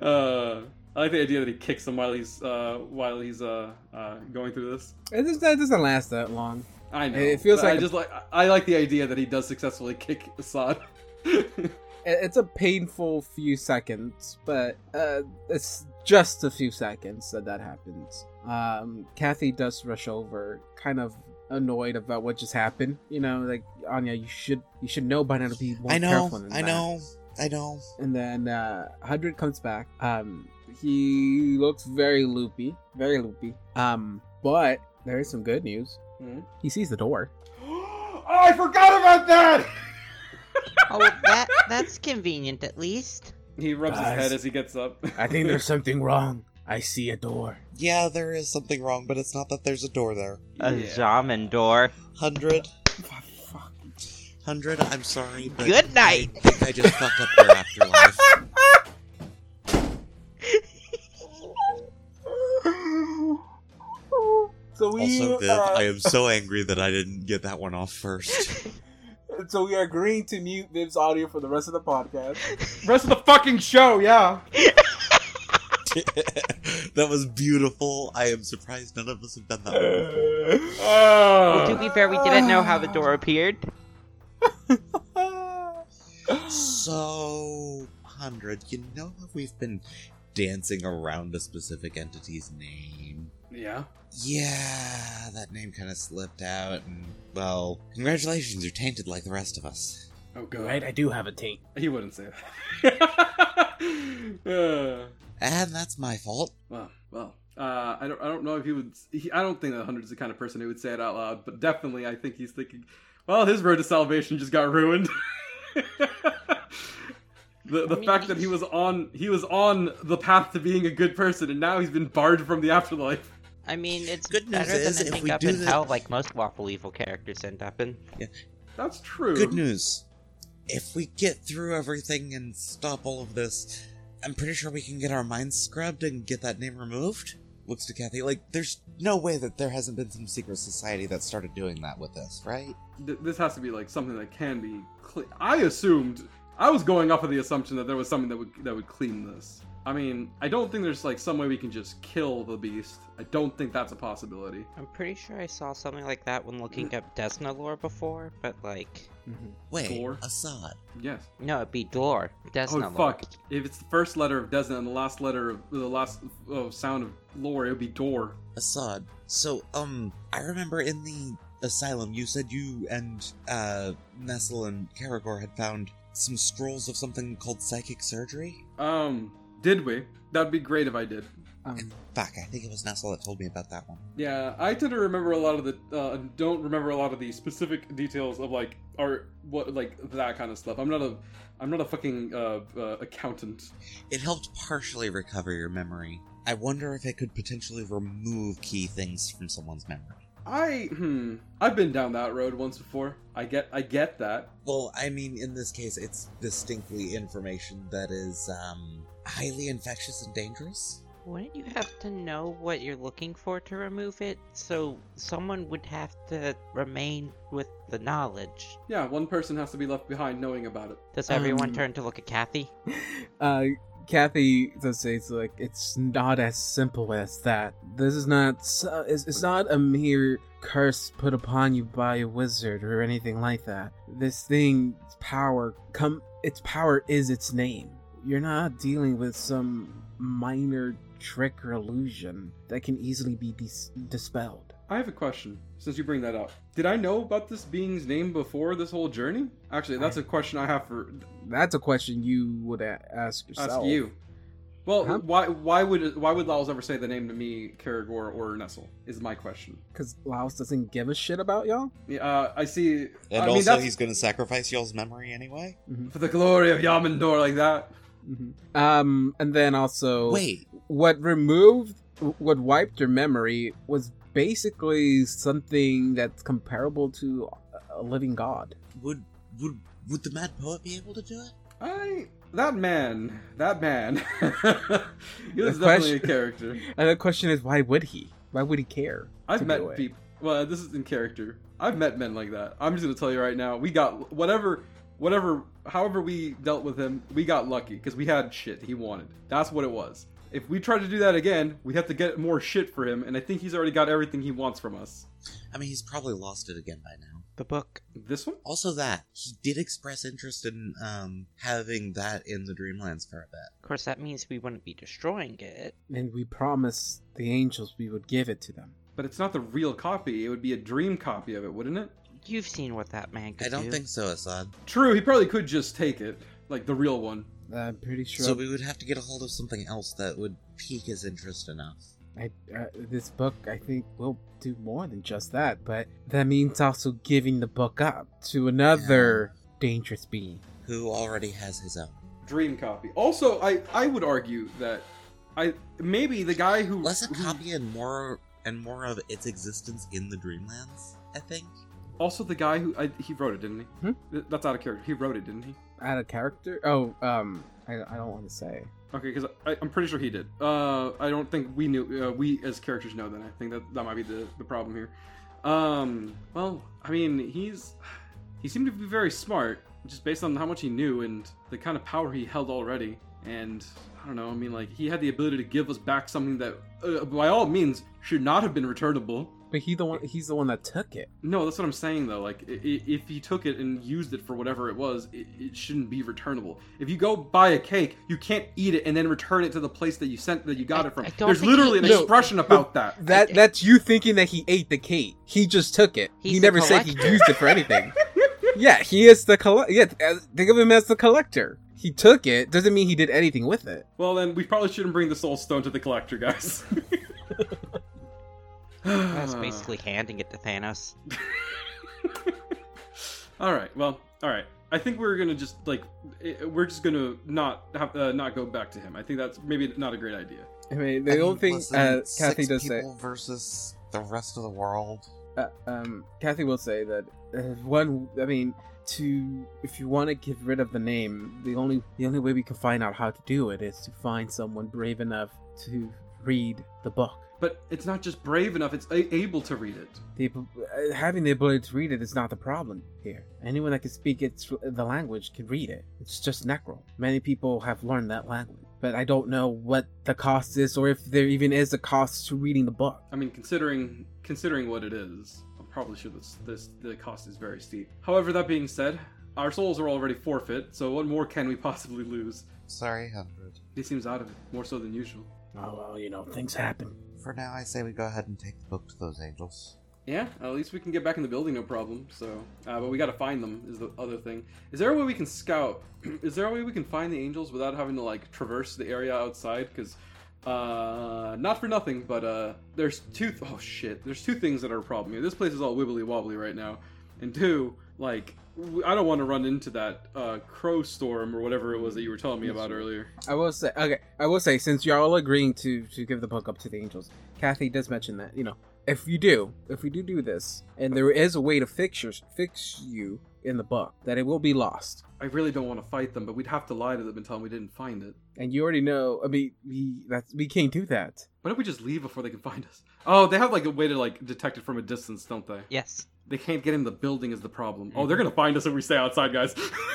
uh, I like the idea that he kicks him while he's uh, while he's uh, uh, going through this. It just, that doesn't last that long. I know. It feels but I just like I like the idea that he does successfully kick Assad. It- It's a painful few seconds, but uh, it's just a few seconds that that happens. Um, Kathy does rush over, kind of annoyed about what just happened. You know, like Anya, you should you should know by now to be more I know, careful. Than I that. know, I know. And then uh, Hundred comes back. Um, he looks very loopy, very loopy. Um, but there is some good news. Hmm? He sees the door. oh, I forgot about that. Oh, that that's convenient at least. He rubs his head as he gets up. I think there's something wrong. I see a door. Yeah, there is something wrong, but it's not that there's a door there. A Yeah. shaman door. Hundred, Fuck. hundred. I'm sorry, but Good night. I I just fucked up your afterlife. So we Also, Viv, are, I am so angry that I didn't get that one off first. so we are agreeing to mute Viv's audio for the rest of the podcast. Rest of the fucking show, yeah. that was beautiful. I am surprised none of us have done that. One. before. Well, to Uh, be fair, we didn't know how the door appeared. So, hundred. You know how we've been dancing around a specific entity's name? Yeah. Yeah, that name kind of slipped out, and well, congratulations, you're tainted like the rest of us. Oh god. Right, I do have a taint. He wouldn't say that. uh, And that's my fault. well, well. Uh, I don't. I don't know if he would. He, I don't think that Hundred's the kind of person who would say it out loud. But definitely, I think he's thinking. Well, his road to salvation just got ruined. the the I mean, fact that he was on he was on the path to being a good person, and now he's been barred from the afterlife. I mean, it's Good news better is, than if ending we up do in the- hell like most lawful evil characters end up in. Yeah, That's true. Good news. If we get through everything and stop all of this, I'm pretty sure we can get our minds scrubbed and get that name removed. Looks to Kathy like there's no way that there hasn't been some secret society that started doing that with us, right? Th- this has to be like something that can be. Cle- I assumed I was going off of the assumption that there was something that would that would clean this. I mean, I don't think there's like some way we can just kill the beast. I don't think that's a possibility. I'm pretty sure I saw something like that when looking up Desna lore before, but like, Wait, Door. Assad. Yes. no, it'd be Dor. Desna oh lore. fuck! If it's the first letter of Desna and the last letter of the last oh, sound of lore, it would be door. Assad. So, um, I remember in the asylum you said you and uh Nestle and Karagor had found some scrolls of something called psychic surgery. Um, did we? That'd be great if I did. Um, Fuck, I think it was Nestle that told me about that one. Yeah, I tend to remember a lot of the uh, don't remember a lot of the specific details of like art, what like that kind of stuff. I'm not a I'm not a fucking uh, uh, accountant. It helped partially recover your memory. I wonder if it could potentially remove key things from someone's memory. I hmm. I've been down that road once before. I get I get that. Well, I mean, in this case, it's distinctly information that is um, highly infectious and dangerous. Wouldn't you have to know what you're looking for to remove it? So someone would have to remain with the knowledge. Yeah, one person has to be left behind knowing about it. Does everyone Um, turn to look at Kathy? Uh, Kathy does say it's like it's not as simple as that. This is not. so- It's, it's not a mere curse put upon you by a wizard or anything like that. This thing's power come. Its power is its name. You're not dealing with some minor trick or illusion that can easily be dis- dispelled. I have a question since you bring that up. Did I know about this being's name before this whole journey? Actually, that's a question I have for That's a question you would a- ask yourself. ask you. Well, Huh? why why would why would Laos ever say the name to me, Karagor or Nestle? Is my question. Because Laos doesn't give a shit about y'all. Yeah, Uh, I see. And I also, that's he's going to sacrifice y'all's memory anyway. for the glory of Yamendor, like that. Mhm. Um, and then also, Wait, what removed, what wiped your memory was basically something that's comparable to a living god. would would would the mad poet be able to do it? I that man, that man, he was The definitely a question- character. And the question is, why would he? Why would he care? I've met people. Well, this is in character. I've met men like that. I'm just gonna tell you right now. We got whatever, whatever, however we dealt with him. We got lucky because we had shit he wanted. That's what it was. If we try to do that again, we have to get more shit for him, and I think he's already got everything he wants from us. I mean, he's probably lost it again by now. The book. This one? Also, that he did express interest in um having that in the Dreamlands for a bit. Of course, that means we wouldn't be destroying it. And we promised the angels we would give it to them. But it's not the real copy. It would be a dream copy of it, wouldn't it? You've seen what that man could do. I don't do. think so, Assad. True. He probably could just take it, like the real one. I'm pretty sure. So we would have to get a hold of something else that would pique his interest enough. I, uh, this book, I think, will do more than just that. But that means also giving the book up to another dangerous being. Who already has his own. Dream copy. Also, I I would argue that I maybe the guy who Less a who- copy and more and more of its existence in the Dreamlands. I think. Also, the guy who I, he wrote it, didn't he? Hmm? That's out of character. He wrote it, didn't he? Out of character? Oh, um, I, I don't want to say. Okay, because I'm pretty sure he did. Uh, I don't think we knew. Uh, we as characters know that. I think that that might be the the problem here. Um, well, I mean, he's he seemed to be very smart, just based on how much he knew and the kind of power he held already. And I don't know. I mean, like he had the ability to give us back something that, uh, by all means, should not have been returnable. But he the one he's the one that took it. No, that's what I'm saying though. Like, i- i- if he took it and used it for whatever it was, it, it shouldn't be returnable. If you go buy a cake, you can't eat it and then return it to the place that you sent that you got I- it from. I don't There's think literally he- an No, expression about that. That that's you thinking that he ate the cake. He just took it. He's he the never said he collector. used it for anything. yeah, he is the collect. Yeah, as- think of him as the collector. He took it. Doesn't mean he did anything with it. Well, then we probably shouldn't bring the soul stone to the collector, guys. That's basically handing it to Thanos. all right. Well, all right. I think we're gonna just like we're just gonna not have uh, not go back to him. I think that's maybe not a great idea. I mean, the I mean, only thing listen, uh, Kathy six does say. versus the rest of the world. Uh, um, Kathy will say that uh, one. I mean, to if you want to get rid of the name, the only the only way we can find out how to do it is to find someone brave enough to read the book. But it's not just brave enough; it's a- able to read it. The, uh, having the ability to read it is not the problem here. Anyone that can speak its the language can read it. It's just Necro. Many people have learned that language, but I don't know what the cost is, or if there even is a cost to reading the book. I mean, considering considering what it is, I'm probably sure this this the cost is very steep. However, that being said, our souls are already forfeit. So what more can we possibly lose? Sorry, hundred. He seems out of it more so than usual. Oh well, you know things happen. For now, I say we go ahead and take the book to those angels. Yeah, at least we can get back in the building, no problem. So, uh, but we got to find them is the other thing. Is there a way we can scout? is there a way we can find the angels without having to like traverse the area outside? Because, uh, not for nothing, but uh, there's two. Th- oh shit, there's two things that are a problem here. This place is all wibbly wobbly right now, and two, like, I don't want to run into that uh, crow storm or whatever it was that you were telling me about earlier. I will say, okay, I will say, since you're all agreeing to to give the book up to the angels, Kathy does mention that you know if you do, if we do do this, and there is a way to fix your, fix you in the book, that it will be lost. I really don't want to fight them, but we'd have to lie to them and tell them we didn't find it. And you already know. I mean, we that's we can't do that. Why don't we just leave before they can find us? Oh, they have like a way to like detect it from a distance, don't they? Yes. They can't get in the building is the problem. Oh, they're gonna find us if we stay outside, guys.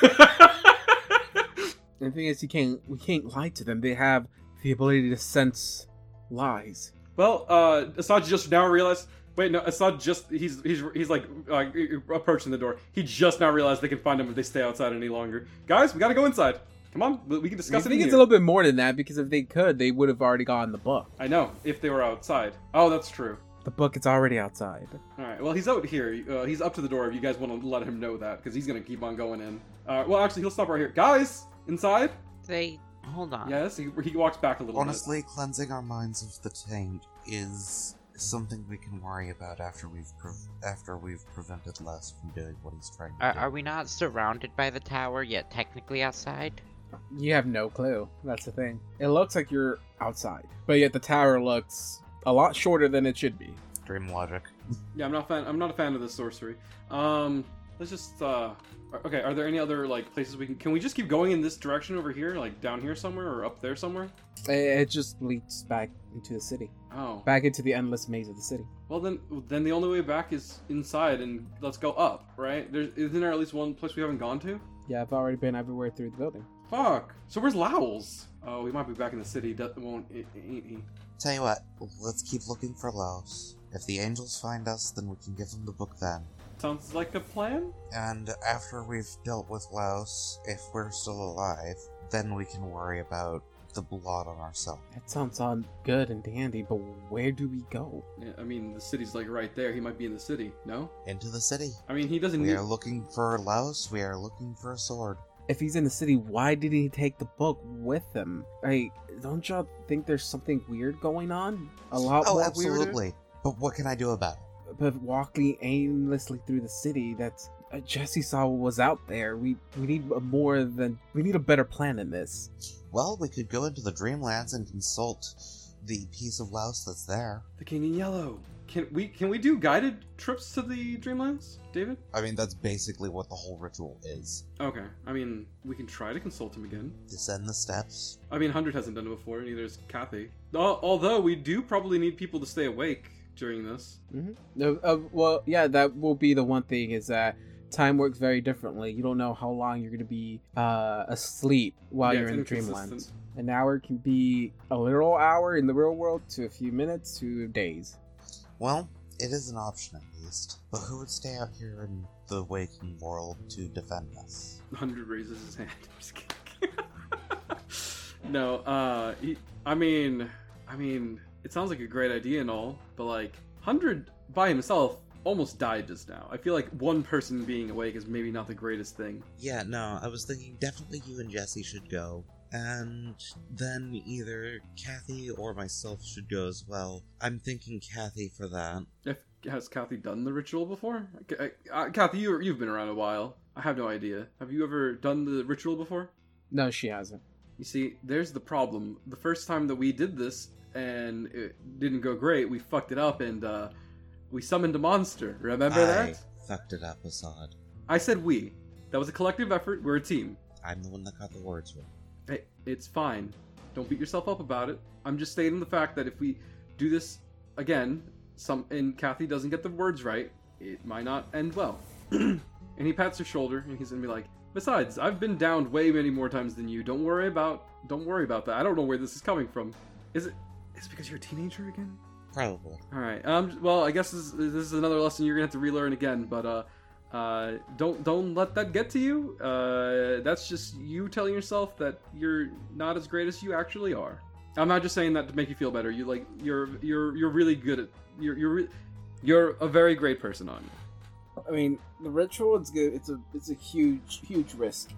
And the thing is, you can't we can't lie to them. They have the ability to sense lies. well, uh, Assad just now realized. Wait, no, Assad just he's he's he's like uh, approaching the door. He just now realized they can find him if they stay outside any longer. Guys, we gotta go inside. Come on, we we can I discuss it. think in it's here. a little bit more than that because if they could, they would have already gotten the book. I know if they were outside. Oh, that's true. The book is already outside. All right. Well, he's out here. Uh, he's up to the door. If you guys want to let him know that, because he's gonna keep on going in. Uh, well, actually, he'll stop right here. Guys, inside. They hold on. Yes. He, he walks back a little Honestly, cleansing our minds of the taint is something we can worry about after we've pre- after we've prevented Les from doing what he's trying to Are, do. are we not surrounded by the tower yet technically outside? You have no clue. That's the thing. It looks like you're outside, but yet the tower looks a lot shorter than it should be. Dream logic. Yeah, I'm not fan. I'm not a fan of this sorcery. Um, let's just. uh Okay. Are there any other like places we can? Can we just keep going in this direction over here, like down here somewhere or up there somewhere? It it just leads back into the city, Oh. back into the endless maze of the city. Well then, then the only way back is inside, and let's go up, right? There's isn't there at least one place we haven't gone to? Yeah, I've already been everywhere through the building. Fuck. So where's Lowell's? Oh, he might be back in the city. Do- won't ain't he? Tell you what, let's keep looking for Laos. If the angels find us, then we can give them the book then. Sounds like a plan. And after we've dealt with Laos, if we're still alive, then we can worry about the blood on ourselves. That sounds all good and dandy, but where do we go? Yeah, I mean, the city's like right there. He might be in the city. No. Into the city. I mean, he doesn't We need. are looking for Laos. We are looking for a sword. If he's in the city, why did he take the book with him? Like, don't y'all think there's something weird going on? A lot Oh, absolutely. But what can I do about it? But walking aimlessly through the city, that's uh, Jesse saw what was out there. We we need a more than we need a better plan than this. Well, we could go into the Dreamlands and consult the piece of louse that's there. the King in Yellow. Can we can we do guided trips to the Dreamlands, David? I mean, that's basically what the whole ritual is. Okay. I mean, we can try to consult him again. Descend the steps. I mean, Hundred hasn't done it before, neither has Kathy. Al- Although we do probably need people to stay awake during this. Mm-hmm. Uh, uh, well, yeah, that will be the one thing is that time works very differently. You don't know how long you're going to be uh, asleep while Yeah, you're in the dreamlands. An hour can be a literal hour in the real world to a few minutes to days. Well, it is an option at least. But who would stay out here in the waking world to defend us? Hundred raises his hand. I'm just kidding. no, uh, he, I mean, I mean, it sounds like a great idea and all, but like, Hundred by himself almost died just now. I feel like one person being awake is maybe not the greatest thing. Yeah, no, I was thinking definitely you and Jesse should go. And then either Kathy or myself should go as well. I'm thinking Kathy for that. If has Kathy done the ritual before? K- uh, Kathy, you you've been around a while. I have no idea. Have you ever done the ritual before? No, she hasn't. You see, there's the problem. The first time that we did this and it didn't go great, we fucked it up and uh, we summoned a monster. Remember I that? fucked it up, Assad. I said we. That was a collective effort. We're a team. I'm the one that got the words wrong. It's fine. Don't beat yourself up about it. I'm just stating the fact that if we do this again, some and Kathy doesn't get the words right, it might not end well. and he pats her shoulder and he's gonna be like, "Besides, I've been downed way many more times than you. Don't worry about. Don't worry about that. I don't know where this is coming from. Is it? Is it because you're a teenager again? Probably. All right. Um. Well, I guess this, this is another lesson you're gonna have to relearn again. But uh, uh, don't don't let that get to you. Uh, that's just you telling yourself that you're not as great as you actually are. I'm not just saying that to make you feel better. You like you're you're you're really good at you're you're re- you're a very great person on you. I mean, the ritual is good. It's a it's a huge huge risk,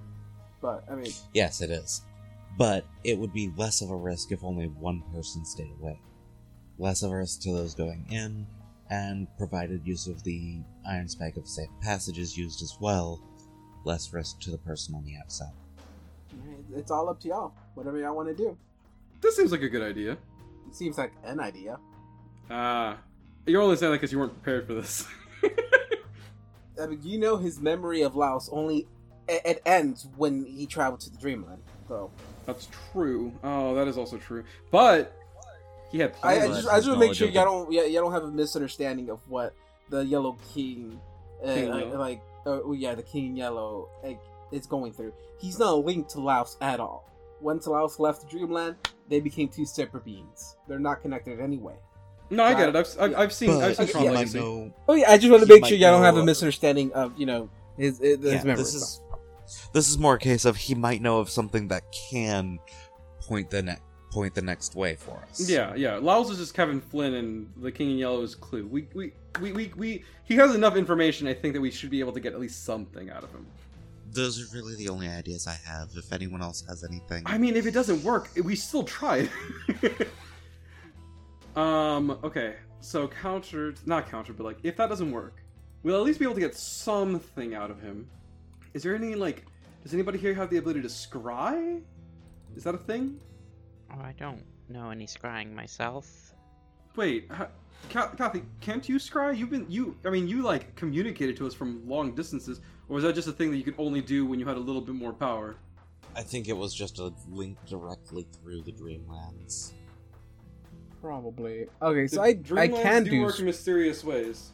but I mean, Yes, it is. But it would be less of a risk if only one person stayed away. Less of a risk to those going in, and provided use of the Iron Spike of Safe Passage is used as well, less risk to the person on the outside. it's all up to y'all. Whatever y'all want to do. This seems like a good idea. It seems like an idea. Ah, You're only saying that because you weren't prepared for this. I mean, you know his memory of Laos only it, it ends when he traveled to the Dreamland. So That's true. Oh, that is also true. But he had I, I just I just want to make sure Knowledge y'all don't yeah, y'all don't have a misunderstanding of what the Yellow King, uh, King like, like uh, oh, yeah, the King Yellow like, is going through. He's not linked to Laos at all. Once Laos left Dreamland, they became two separate beings. They're not connected anyway. no, I get it. I've, I've, I've seen. I've seen Tron he yeah. might Legacy. know. Oh yeah, I just want to make sure y'all don't have a misunderstanding of you know his his, his Yeah, this is this is more a case of he might know of something that can point the ne- point the next way for us. Yeah, yeah. Laos is just Kevin Flynn, and the King in Yellow is Clu. We, we, we, we, we. He has enough information. I think that we should be able to get at least something out of him. Those are really the only ideas I have. If anyone else has anything, I mean, if it doesn't work, we still tried. um. Okay. So countered, not countered, but like, if that doesn't work, we'll at least be able to get something out of him. Is there any like? Does anybody here have the ability to scry? Is that a thing? Oh, I don't know any scrying myself. Wait, ha- Kathy, can't you scry? You've been you. I mean, you like communicated to us from long distances, or was that just a thing that you could only do when you had a little bit more power? I think it was just a link directly through the Dreamlands. probably okay. So The I I can do do work in mysterious ways.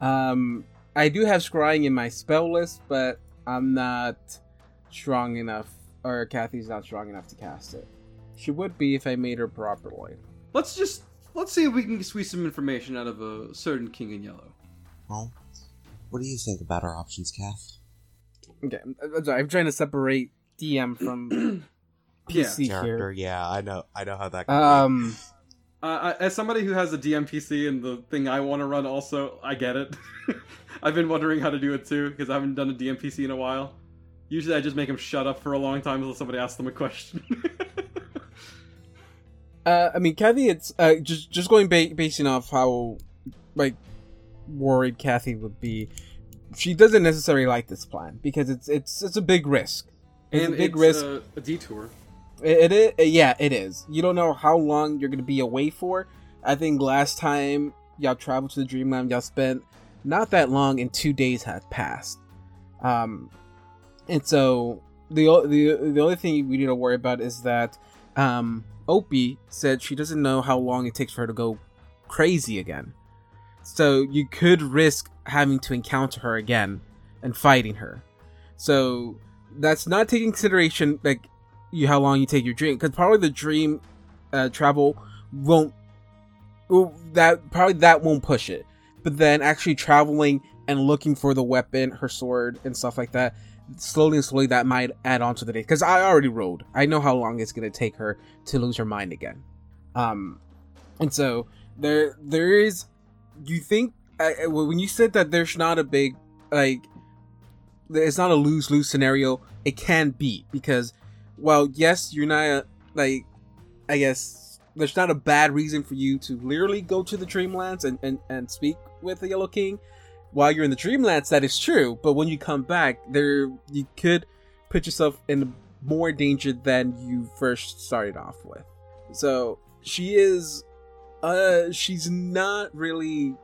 Um, I do have scrying in my spell list, but I'm not strong enough, or Kathy's not strong enough to cast it. She would be if I made her properly. Let's just let's see if we can squeeze some information out of a certain King in Yellow. Well, what do you think about our options, Kath? Okay, I'm, I'm sorry. I'm trying to separate DM from Yeah. PC Character, here. yeah, I know, I know how that. Can Um, Uh, as somebody who has a DMPC and the thing I want to run, also I get it. I've been wondering how to do it too because I haven't done a DMPC in a while. Usually, I just make them shut up for a long time until somebody asks them a question. uh, I mean, Kathy, it's uh, just just going ba- basing off how like worried Kathy would be. She doesn't necessarily like this plan because it's it's it's a big risk. It's and a big risk. A, a detour. It, it is, yeah, it is. You don't know how long you're gonna be away for. I think last time y'all traveled to the Dreamland, y'all spent not that long, and two days had passed. Um, and so the the the only thing we need to worry about is that um, Opie said she doesn't know how long it takes for her to go crazy again. So you could risk having to encounter her again and fighting her. So that's not taking consideration like you how long you take your dream because probably the dream uh, travel won't well, that probably that won't push it but then actually traveling and looking for the weapon her sword and stuff like that slowly and slowly that might add on to the day. Because i already rode i know how long it's going to take her to lose her mind again. Um and so there there is you think when you said that there's not a big like it's not a lose lose scenario it can be. Because well yes you're not like i guess there's not a bad reason for you to literally go to the dreamlands and, and, and speak with the yellow king while you're in the dreamlands that is true but when you come back there you could put yourself in more danger than you first started off with. So she is uh she's not really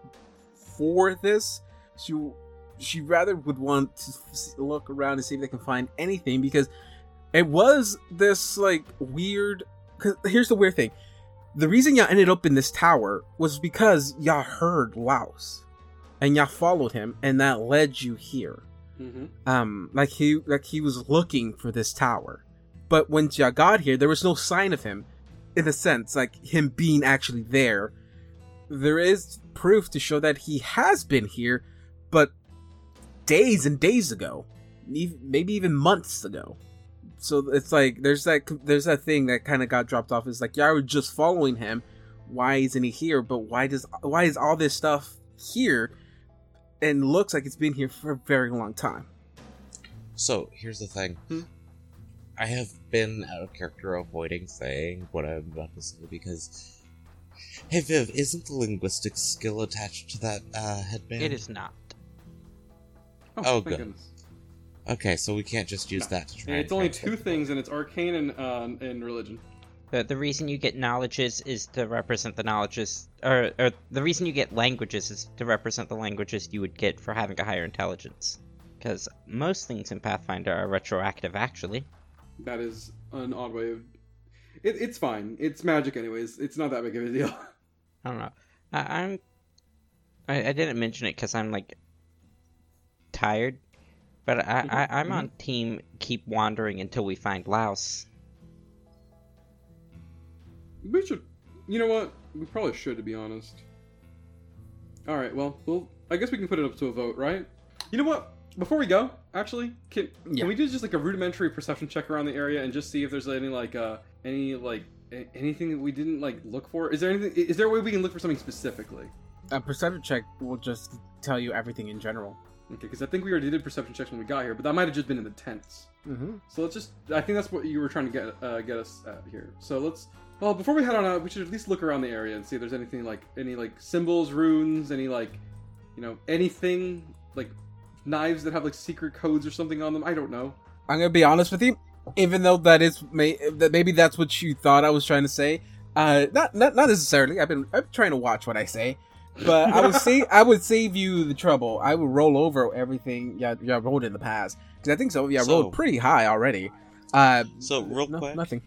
for this. She she rather would want to look around and see if they can find anything because it was this like weird cause here's the weird thing. The reason y'all ended up in this tower was because y'all heard Laos and y'all followed him and that led you here. Mm-hmm. um like he like he was looking for this tower. But when y'all got here there was no sign of him in a sense like him being actually there. There is proof to show that he has been here but days and days ago maybe even months ago. So it's like there's that there's that thing that kind of got dropped off. Is like y'all were just following him. Why isn't he here? But why does why is all this stuff here and looks like it's been here for a very long time So here's the thing. Hmm. I have been out of character avoiding saying what I'm about to say because. Hey Viv, isn't the linguistic skill attached to that uh, headband? It is not. Oh, Oh, thank good. goodness. Okay, so we can't just use No. that to try. And and it's only two things, and it's arcane and uh, and religion. The, the reason you get knowledges is to represent the knowledges, or, or the reason you get languages is to represent the languages you would get for having a higher intelligence. Because most things in Pathfinder are retroactive, actually. That is an odd way of. It, it's fine. It's magic, anyways. It's not that big of a deal. I don't know. I, I'm. I, I didn't mention it because I'm like tired, but I, mm-hmm. I I'm mm-hmm. on team keep wandering until we find Laos. We should. You know what? We probably should, to be honest. All right. Well, well. I guess we can put it up to a vote, right? You know what? Before we go, actually, can Yeah. can we do just like a rudimentary perception check around the area and just see if there's any like uh any like a- anything that we didn't like look for? Is there anything? Is there a way we can look for something specifically? A perception check will just tell you everything in general. Okay, because I think we already did perception checks when we got here, but that might have just been in the tents. Mm-hmm. So let's just. I think that's what you were trying to get uh, get us at here. So let's. Well, before we head on out, we should at least look around the area and see if there's anything like any like symbols, runes, any like, you know, anything like knives that have like secret codes or something on them. I don't know. I'm gonna be honest with you. Even though that is may that maybe that's what you thought I was trying to say. Uh, not not not necessarily. I've been I'm trying to watch what I say, but I would say I would save you the trouble. I would roll over everything y'all, y'all rolled in the past because I think so. Yeah, So- rolled pretty high already. Uh, So real no, quick, nothing.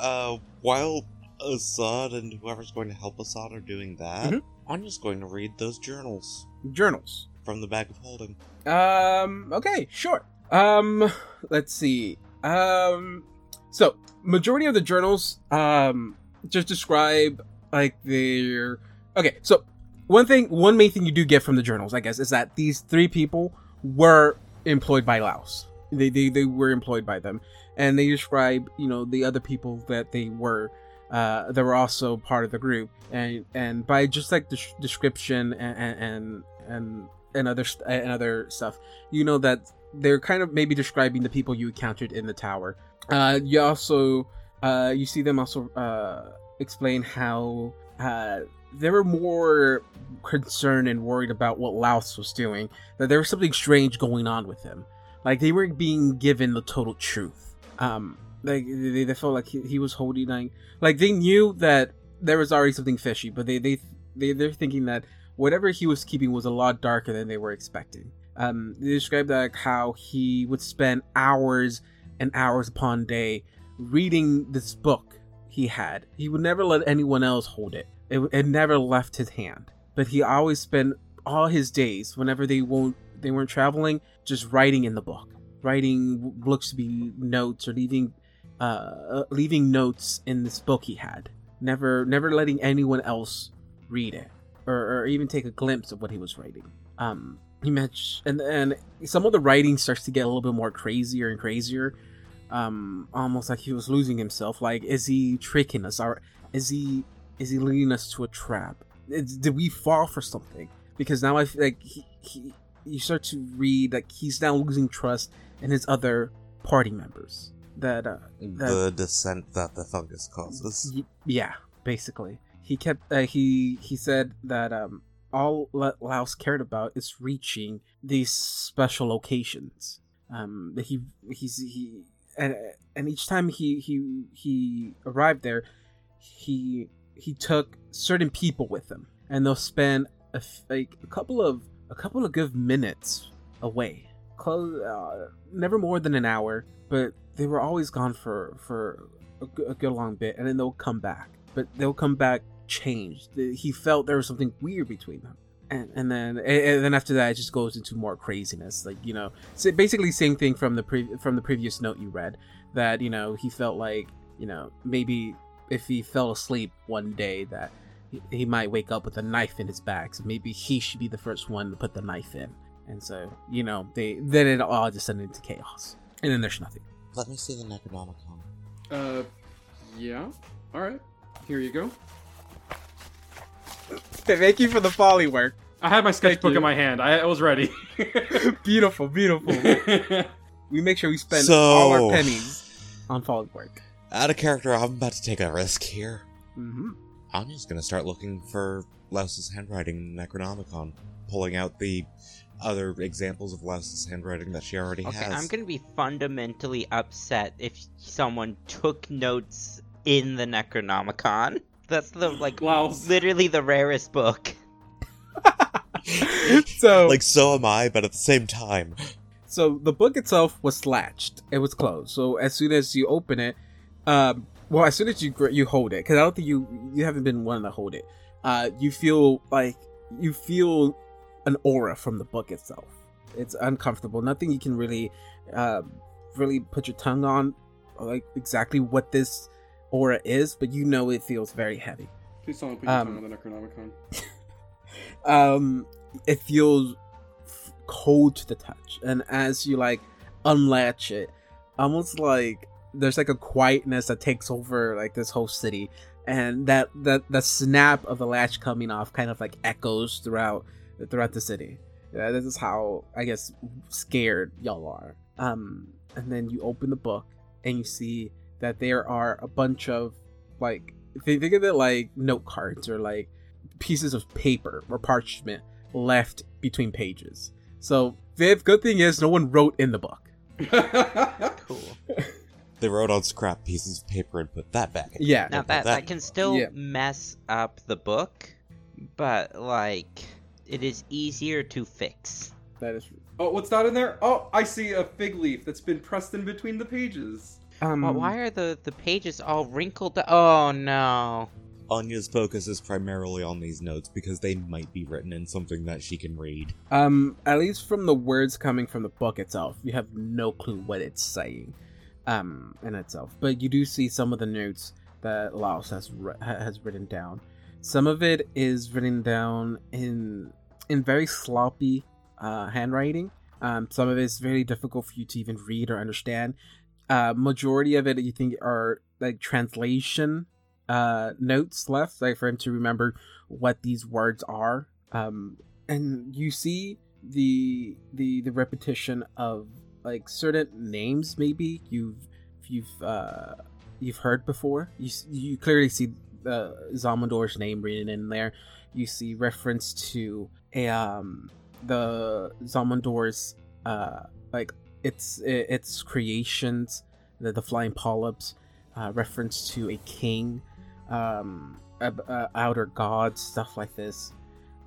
uh, while Assad and whoever's going to help Assad are doing that, Mhm. Anya's going to read those journals Journals. from the bag of holding. Um. Okay. Sure. Um. Let's see. Um. So, majority of the journals, um, just describe like their. Okay. So, one thing, one main thing you do get from the journals, I guess, is that these three people were employed by Laos. They they they were employed by them, and they describe you know the other people that they were. Uh, that were also part of the group, and and by just like the description and and and and other st- and other stuff, you know that they're kind of maybe describing the people you encountered in the tower. Uh, you also uh, you see them also uh, explain how uh, they were more concerned and worried about what Laos was doing. That there was something strange going on with him. Like they weren't being given the total truth. Um, like they, they felt like he, he was holding like like they knew that there was already something fishy, but they they they they're thinking that whatever he was keeping was a lot darker than they were expecting. Um, they described like how he would spend hours and hours upon day reading this book he had. He would never let anyone else hold it. It, it never left his hand. But he always spent all his days, whenever they won't they weren't traveling, just writing in the book, writing looks to be notes or leaving uh, leaving notes in this book he had. Never never letting anyone else read it or, or even take a glimpse of what he was writing. Um, he mentioned, and and some of the writing starts to get a little bit more crazier and crazier. Um, almost like he was losing himself. Like, is he tricking us? Or is he is he leading us to a trap? Is, did we fall for something? Because now I feel like he, he you start to read like he's now losing trust in his other party members. That uh, That- the descent that the fungus causes. Y- yeah, basically. He kept uh, he he said that um all La- Laos cared about is reaching these special locations. Um that he he's he and and each time he he he arrived there, he he took certain people with him, and they'll spend a f- like a couple of a couple of good minutes away. Close, uh, never more than an hour, but they were always gone for for a, good- a good long bit, and then they'll come back. But they'll come back changed. He felt there was something weird between them, and and then and, then after that, it just goes into more craziness. Like you know, so basically same thing from the pre- from the previous note you read. That you know he felt like you know maybe if he fell asleep one day that he, he might wake up with a knife in his back. So maybe he should be the first one to put the knife in. And so you know they then it all just descended into chaos, and then there's nothing. Let me see the Necronomicon. Uh, yeah. All right. Here you go. Thank you for the Foley work. I had my sketchbook in my hand. I, I was ready. beautiful, beautiful. we make sure we spend So- all our pennies on Foley work. Out of character, I'm about to take a risk here. Mm-hmm. I'm just gonna start looking for Laos's handwriting in Necronomicon, pulling out the other examples of Laos's handwriting that she already Okay, has. I'm gonna be fundamentally upset if someone took notes in the Necronomicon. That's the like Wow. literally the rarest book. so Like, so am I, but at the same time. so the book itself was latched. It was closed. So as soon as you open it, um, well, as soon as you you hold it, because I don't think you you haven't been one to hold it. Uh, you feel like you feel an aura from the book itself. It's uncomfortable. Nothing you can really, uh, really put your tongue on, like exactly what this aura is, but you know it feels very heavy. Please don't put your Um, tongue on the Necronomicon. um it feels f- cold to the touch and as you like unlatch it almost like there's like a quietness that takes over like this whole city and that that the snap of the latch coming off kind of like echoes throughout throughout the city yeah, this is how i guess scared y'all are um and then you open the book and you see that there are a bunch of like think think of it like note cards or like pieces of paper or parchment left between pages. So, Viv, good thing is no one wrote in the book. Cool. They wrote on scrap pieces of paper and put that back. in. Yeah. Now that that- that can still Yeah. mess up the book, but like it is easier to fix. That is. oh, what's that in there? Oh, I see a fig leaf that's been pressed in between the pages. Um, But why are the the pages all wrinkled? Oh no. Anya's focus is primarily on these notes because they might be written in something that she can read. Um, at least from the words coming from the book itself, you have no clue what it's saying, um, in itself. But you do see some of the notes that Laos has ri- has written down. Some of it is written down in in very sloppy uh, handwriting. Um, some of it is very difficult for you to even read or understand. Uh, majority of it, you think, are like translation uh, notes left, like for him to remember what these words are. Um, and you see the the the repetition of like certain names maybe you've you've uh you've heard before you you clearly see uh, Xhamen-Dor's name written in there you see reference to a um the Xhamen-Dor's uh like its its creations the, the flying polyps uh, reference to a king um a outer god stuff like this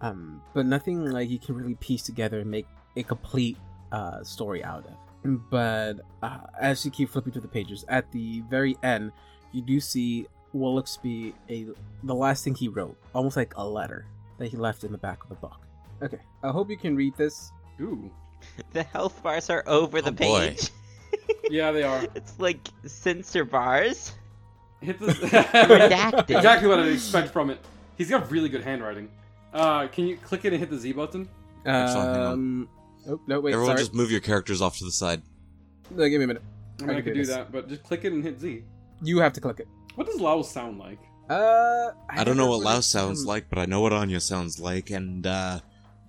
um, but nothing like you can really piece together and make a complete uh, story out of. But uh, as you keep flipping through the pages, at the very end, you do see what looks to be a the last thing he wrote, almost like a letter that he left in the back of the book. Okay, I hope you can read this. Ooh. The health bars are over the Oh, boy. page. Yeah, they are. It's like censor bars. It's this. Redacted. exactly what I'd expect from it. He's got really good handwriting. Uh, can you click it and hit the Z button? Actually, hang on. Um, oh no, wait, Everyone sorry. just move your characters off to the side. No, give me a minute. I mean, I, could do do this. that, but just click it and hit Z. You have to click it. What does Laos sound like? Uh, I don't know what really- Laos sounds um, like, but I know what Anya sounds like, and, uh,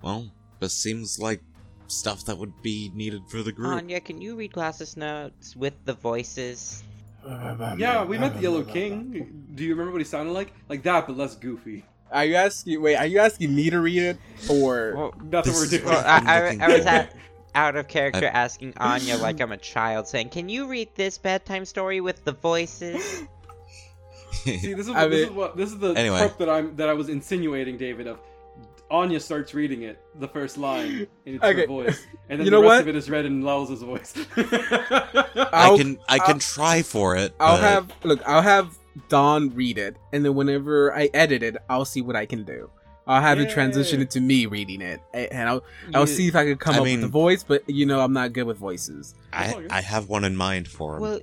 well, this seems like stuff that would be needed for the group. Anya, can you read Glass's notes with the voices? Yeah, we met the Yellow King. Do you remember what he sounded like? Like that, but less goofy. Are you asking? Wait, are you asking me to read it or? Well, That's This what we're doing. well I, I, I was at, out of character I- asking Anya like I'm a child, saying, "Can you read this bedtime story with the voices?" See, this is, I what, this mean- is what this is the Anyway. trope that I'm that I was insinuating, David. Of Anya starts reading it, the first line in its Okay. her voice, and then You the know rest what? of it is read in Laos' voice. I can I can I'll- try for it. I'll but have look. I'll have Don read it, and then whenever I edit it, I'll see what I can do. I'll have it transition Yeah. into me reading it, and I'll I'll see if I can come I up mean- with the voice. But you know, I'm not good with voices. I I have one in mind for him, Well,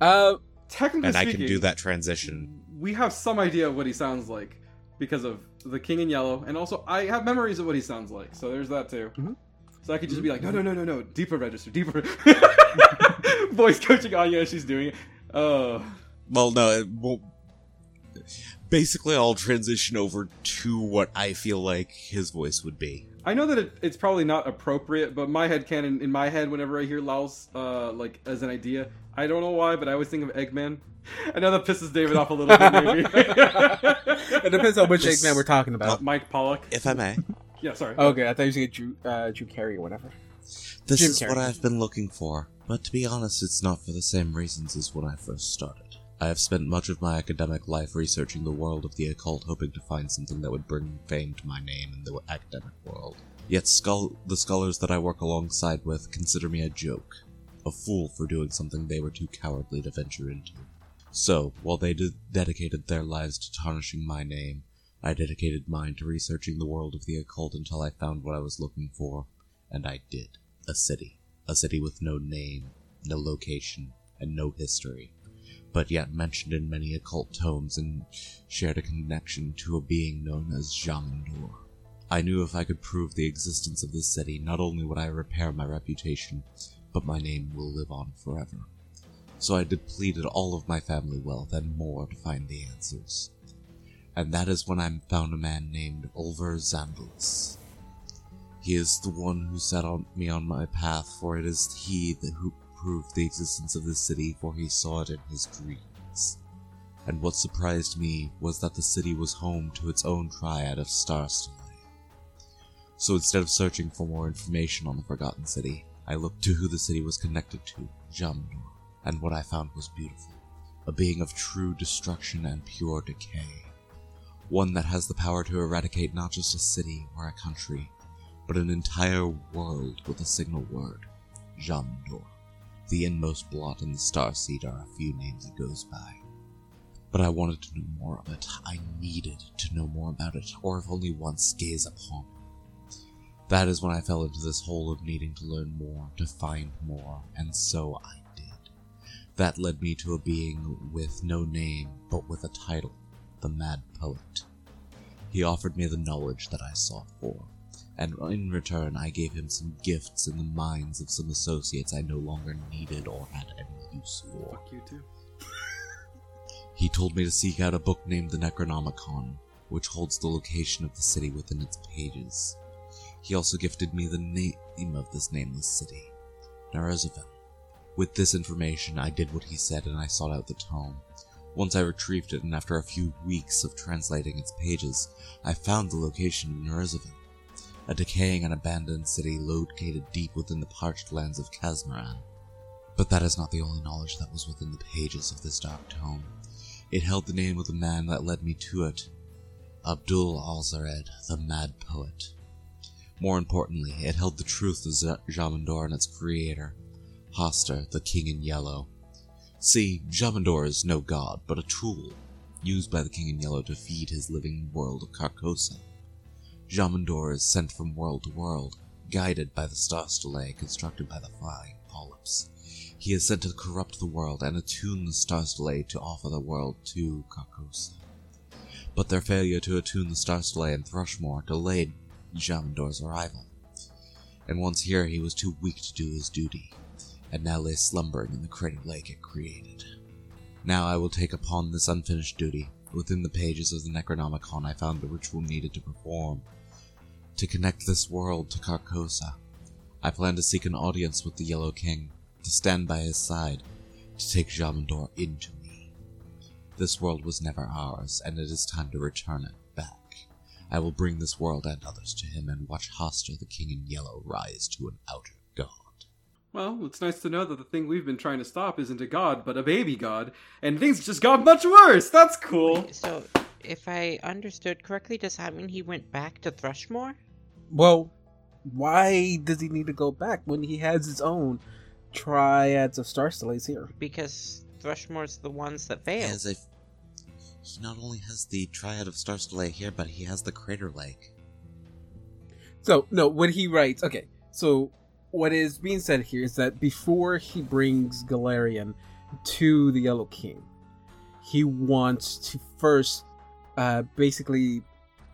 Uh, Technically and I can do that transition. We have some idea of what he sounds like because of the King in Yellow, and also I have memories of what he sounds like. So there's that too. Mhm. So I could just be like, no, no, no, no, no, deeper register, deeper. Voice coaching Anya she's doing it. Oh. Well, no, it won't. Basically, I'll transition over to what I feel like his voice would be. I know that it, it's probably not appropriate, but my head canon in my head, whenever I hear Laos, uh, like as an idea, I don't know why, but I always think of Eggman. I know that pisses David off a little bit, maybe. it depends on which This- Eggman we're talking about. Mike Pollock. If I may, Yeah, sorry. Okay, I thought you was gonna get Drew, uh, Drew Carey or whatever. this Jim is what I've been looking for. But to be honest, it's not for the same reasons as when I first started. I have spent much of my academic life researching the world of the occult, hoping to find something that would bring fame to my name in the academic world. Yet the scholars that I work alongside with consider me a joke, a fool for doing something they were too cowardly to venture into. So, while they de- dedicated their lives to tarnishing my name, I dedicated mine to researching the world of the occult until I found what I was looking for, and I did. A city. A city with no name, no location, and no history, but yet mentioned in many occult tomes and shared a connection to a being known as Xhamen-Dor. I knew if I could prove the existence of this city, not only would I repair my reputation, but my name will live on forever. So I depleted all of my family wealth and more to find the answers. And that is when I found a man named Ulver Zandalus. He is the one who set on me on my path, for it is he who proved the existence of the city, for he saw it in his dreams. And what surprised me was that the city was home to its own triad of Star Stele. So instead of searching for more information on the Forgotten City, I looked to who the city was connected to, Jamdor, and what I found was beautiful. A being of true destruction and pure decay. One that has the power to eradicate not just a city or a country, but an entire world with a single word, Jamdor. The inmost blot in the star seed are a few names it goes by. But I wanted to know more of it. I needed to know more about it, or if only once gaze upon it. That is when I fell into this hole of needing to learn more, to find more, and so I did. That led me to a being with no name, but with a title, the Mad Poet. He offered me the knowledge that I sought for, and in return I gave him some gifts in the minds of some associates I no longer needed or had any use for. Fuck you too. He told me to seek out a book named the Necronomicon, which holds the location of the city within its pages. He also gifted me the name of this nameless city, Narezoven. With this information, I did what he said and I sought out the tome. Once I retrieved it, and after a few weeks of translating its pages, I found the location of Narezoven, a decaying and abandoned city located deep within the parched lands of Kazmaran. But that is not the only knowledge that was within the pages of this dark tome. It held the name of the man that led me to it, Abdul Alhazred, the Mad Poet. More importantly, it held the truth of Z- Xhamen-Dor and its creator, Hastur, the King in Yellow. See, Xhamen-Dor is no god, but a tool, used by the King in Yellow to feed his living world of Carcosa. Xhamen-Dor is sent from world to world, guided by the star constructed by the flying polyps. He is sent to corrupt the world and attune the star to offer the world to Carcosa. But their failure to attune the star in Thrushmoor delayed Xhamen-Dor's arrival. And once here, he was too weak to do his duty, and now lay slumbering in the crater lake it created. Now I will take upon this unfinished duty. Within the pages of the Necronomicon, I found the ritual needed to perform to connect this world to Carcosa. I plan to seek an audience with the Yellow King, to stand by his side, to take Xhamen-Dor into me. This world was never ours, and it is time to return it back. I will bring this world and others to him and watch Hastur the King in Yellow rise to an outer god. Well, it's nice to know that the thing we've been trying to stop isn't a god, but a baby god, and things just got much worse. That's cool. So, if I understood correctly, does that mean he went back to Thrushmoor? Well, why does he need to go back when he has his own triads of star steles here? Because Thrushmoor's the ones that fail. As if he not only has the Triad of Star Stele here, but he has the Crater Lake. So no, when he writes, okay. So what is being said here is that before he brings Golarion to the Yellow King, he wants to first, uh, basically,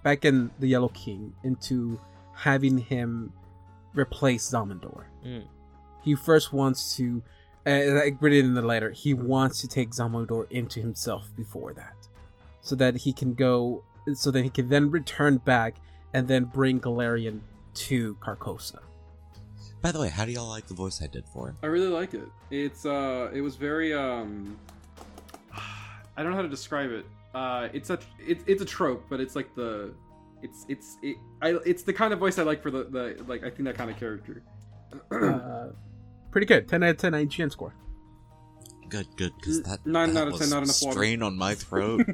beckon the Yellow King into having him replace Xhamen-Dor. Mm. He first wants to, uh, like written in the letter, he wants to take Xhamen-Dor into himself before that, so that he can go, so that he can then return back and then bring Golarion to Carcosa. By the way, how do y'all like the voice I did for him? I really like it. It's uh, it was very um, I don't know how to describe it. Uh, it's a it's it's a trope, but it's like the, it's it's it, I it's the kind of voice I like for the the like I think that kind of character. uh, pretty good. 10 out of 10 IGN score. Good, good, because that nine that out of 10, was not enough water. strain on my throat.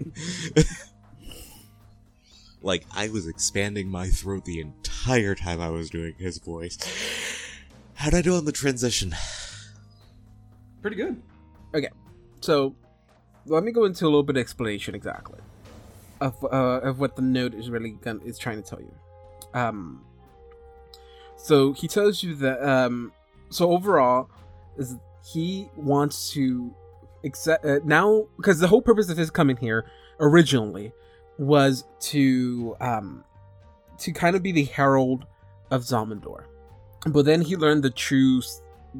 like I was expanding my throat the entire time I was doing his voice. How'd I do on the transition? Pretty good. Okay, so, let me go into a little bit of explanation exactly of uh, of what the note is really gon- is trying to tell you. Um, so he tells you that um, so overall is he wants to accept uh, now because the whole purpose of his coming here originally was to um to kind of be the herald of Xhamen-Dor, but then he learned the true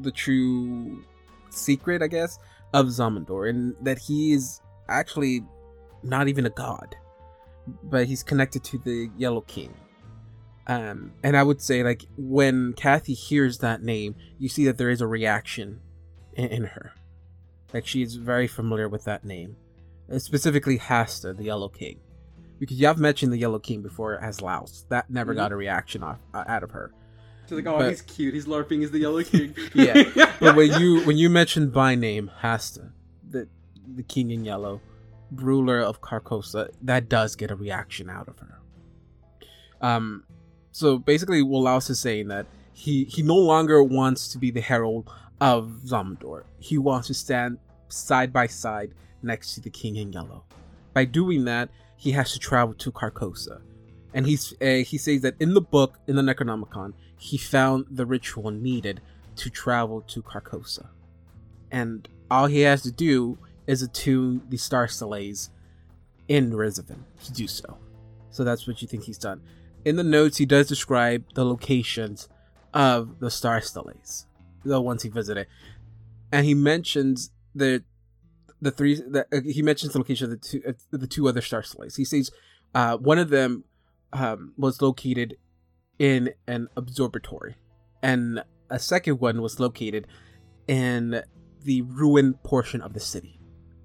the true secret, I guess, of Xhamen-Dor, and that he is actually not even a god, but he's connected to the Yellow King. Um, and I would say, like, when Kathy hears that name, you see that there is a reaction in, in her. Like, she is very familiar with that name, Uh, specifically Hastur, the Yellow King. Because you have mentioned the Yellow King before as Laos. That never Mhm. got a reaction off, uh, out of her. She's like, oh, But- he's cute. He's LARPing as the Yellow King. Yeah. but when you when you mentioned by name Hastur, the the king in yellow, ruler of Carcosa, that does get a reaction out of her. Um, so basically, Wolaus is saying that he he no longer wants to be the herald of Zamdor. He wants to stand side by side next to the king in yellow. By doing that, he has to travel to Carcosa, and he's uh, he says that in the book in the Necronomicon, he found the ritual needed to travel to Carcosa. And all he has to do is attune the Star Stellays in Rizavin to do so. So that's what you think he's done. In the notes, he does describe the locations of the Star Stellays, the ones he visited. And he mentions the the three that uh, he mentions the location of the two uh, the two other Star Stellays. He says uh, one of them um, was located in an observatory, and a second one was located in the ruined portion of the city.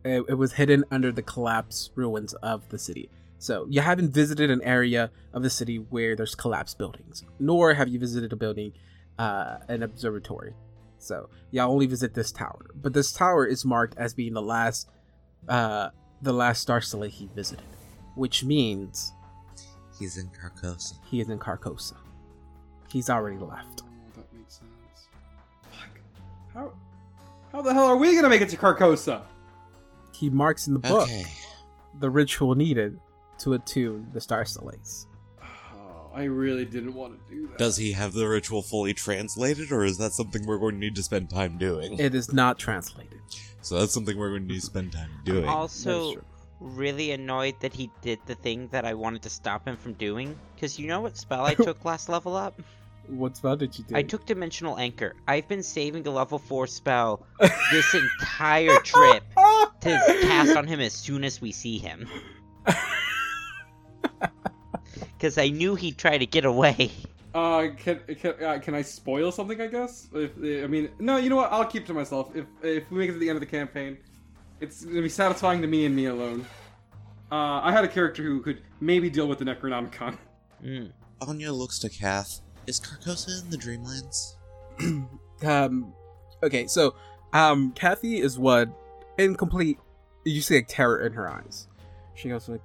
It, it was hidden under the collapsed ruins of the city. So you haven't visited an area of the city where there's collapsed buildings, nor have you visited a building, uh, an observatory. So y'all only visit this tower, but this tower is marked as being the last, uh, the last star he visited, which means He's in Carcosa. he is in Carcosa. He's already left. Oh, that makes sense. Fuck. How, how the hell are we gonna make it to Carcosa? He marks in the book Okay. the ritual needed to attune the star stellays. Oh, I really didn't want to do that. Does he have the ritual fully translated, or is that something we're going to need to spend time doing? It is not translated. so that's something we're going to need to spend time doing. Also, true. Really annoyed that he did the thing that I wanted to stop him from doing. Because you know what spell I took last level up? What spell did you do? I took Dimensional Anchor. I've been saving a level 4 spell this entire trip to cast on him as soon as we see him. Because I knew he'd try to get away. Uh, can can, uh, can I spoil something? I guess. If I mean, no. You know what? I'll keep to myself. If if we make it to the end of the campaign, it's gonna be satisfying to me and me alone. Uh, I had a character who could maybe deal with the Necronomicon. Mm. Anya looks to Kath. Is Carcosa in the Dreamlands? um, okay, so um, Kathy is what incomplete. You see like terror in her eyes. She goes like,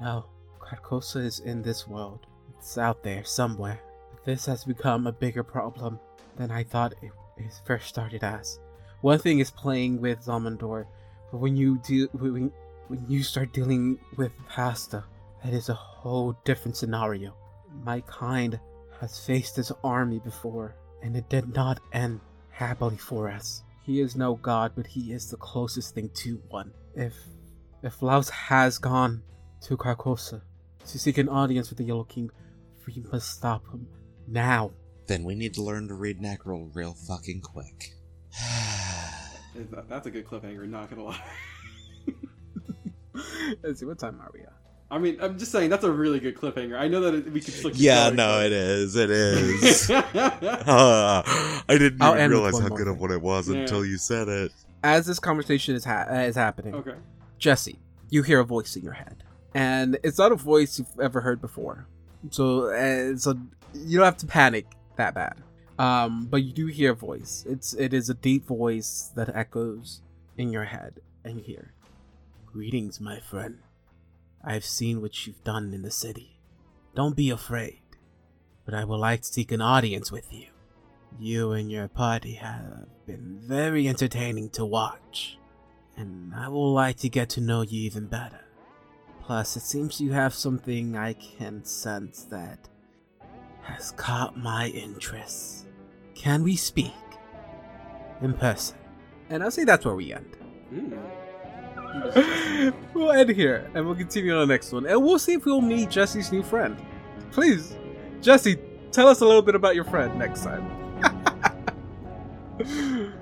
"No, Carcosa is in this world. It's out there somewhere. This has become a bigger problem than I thought it, it first started as. One thing is playing with Xhamen-Dor, but when you do when when you start dealing with Hastur, that is a whole different scenario. My kind has faced this army before, and it did not end happily for us. He is no god, but he is the closest thing to one. If if Laos has gone to Carcosa to seek an audience with the Yellow King, we must stop him now. Then we need to learn to read Necril real fucking quick. That- That's a good cliffhanger. Not gonna lie. Let's see, what time are we at? I mean, I'm just saying that's a really good cliffhanger. I know that it, we could still. keep yeah, no, but- it is. It is. Uh, I didn't I'll even realize how more good of thing. what it was Yeah. until you said it. As this conversation is ha- is happening, okay. Jesse, you hear a voice in your head, and it's not a voice you've ever heard before. So, uh, so you don't have to panic that bad. Um, but you do hear a voice. It's it is a deep voice that echoes in your head and hear, Greetings, my friend. I've seen what you've done in the city. Don't be afraid, but I would like to seek an audience with you. You and your party have been very entertaining to watch, and I would like to get to know you even better. Plus, it seems you have something I can sense that has caught my interest. Can we speak? In person. And I'll say that's where we end. Mm. we'll end here and we'll continue on the next one. And we'll see if we'll meet Jesse's new friend. Please, Jesse, tell us a little bit about your friend next time.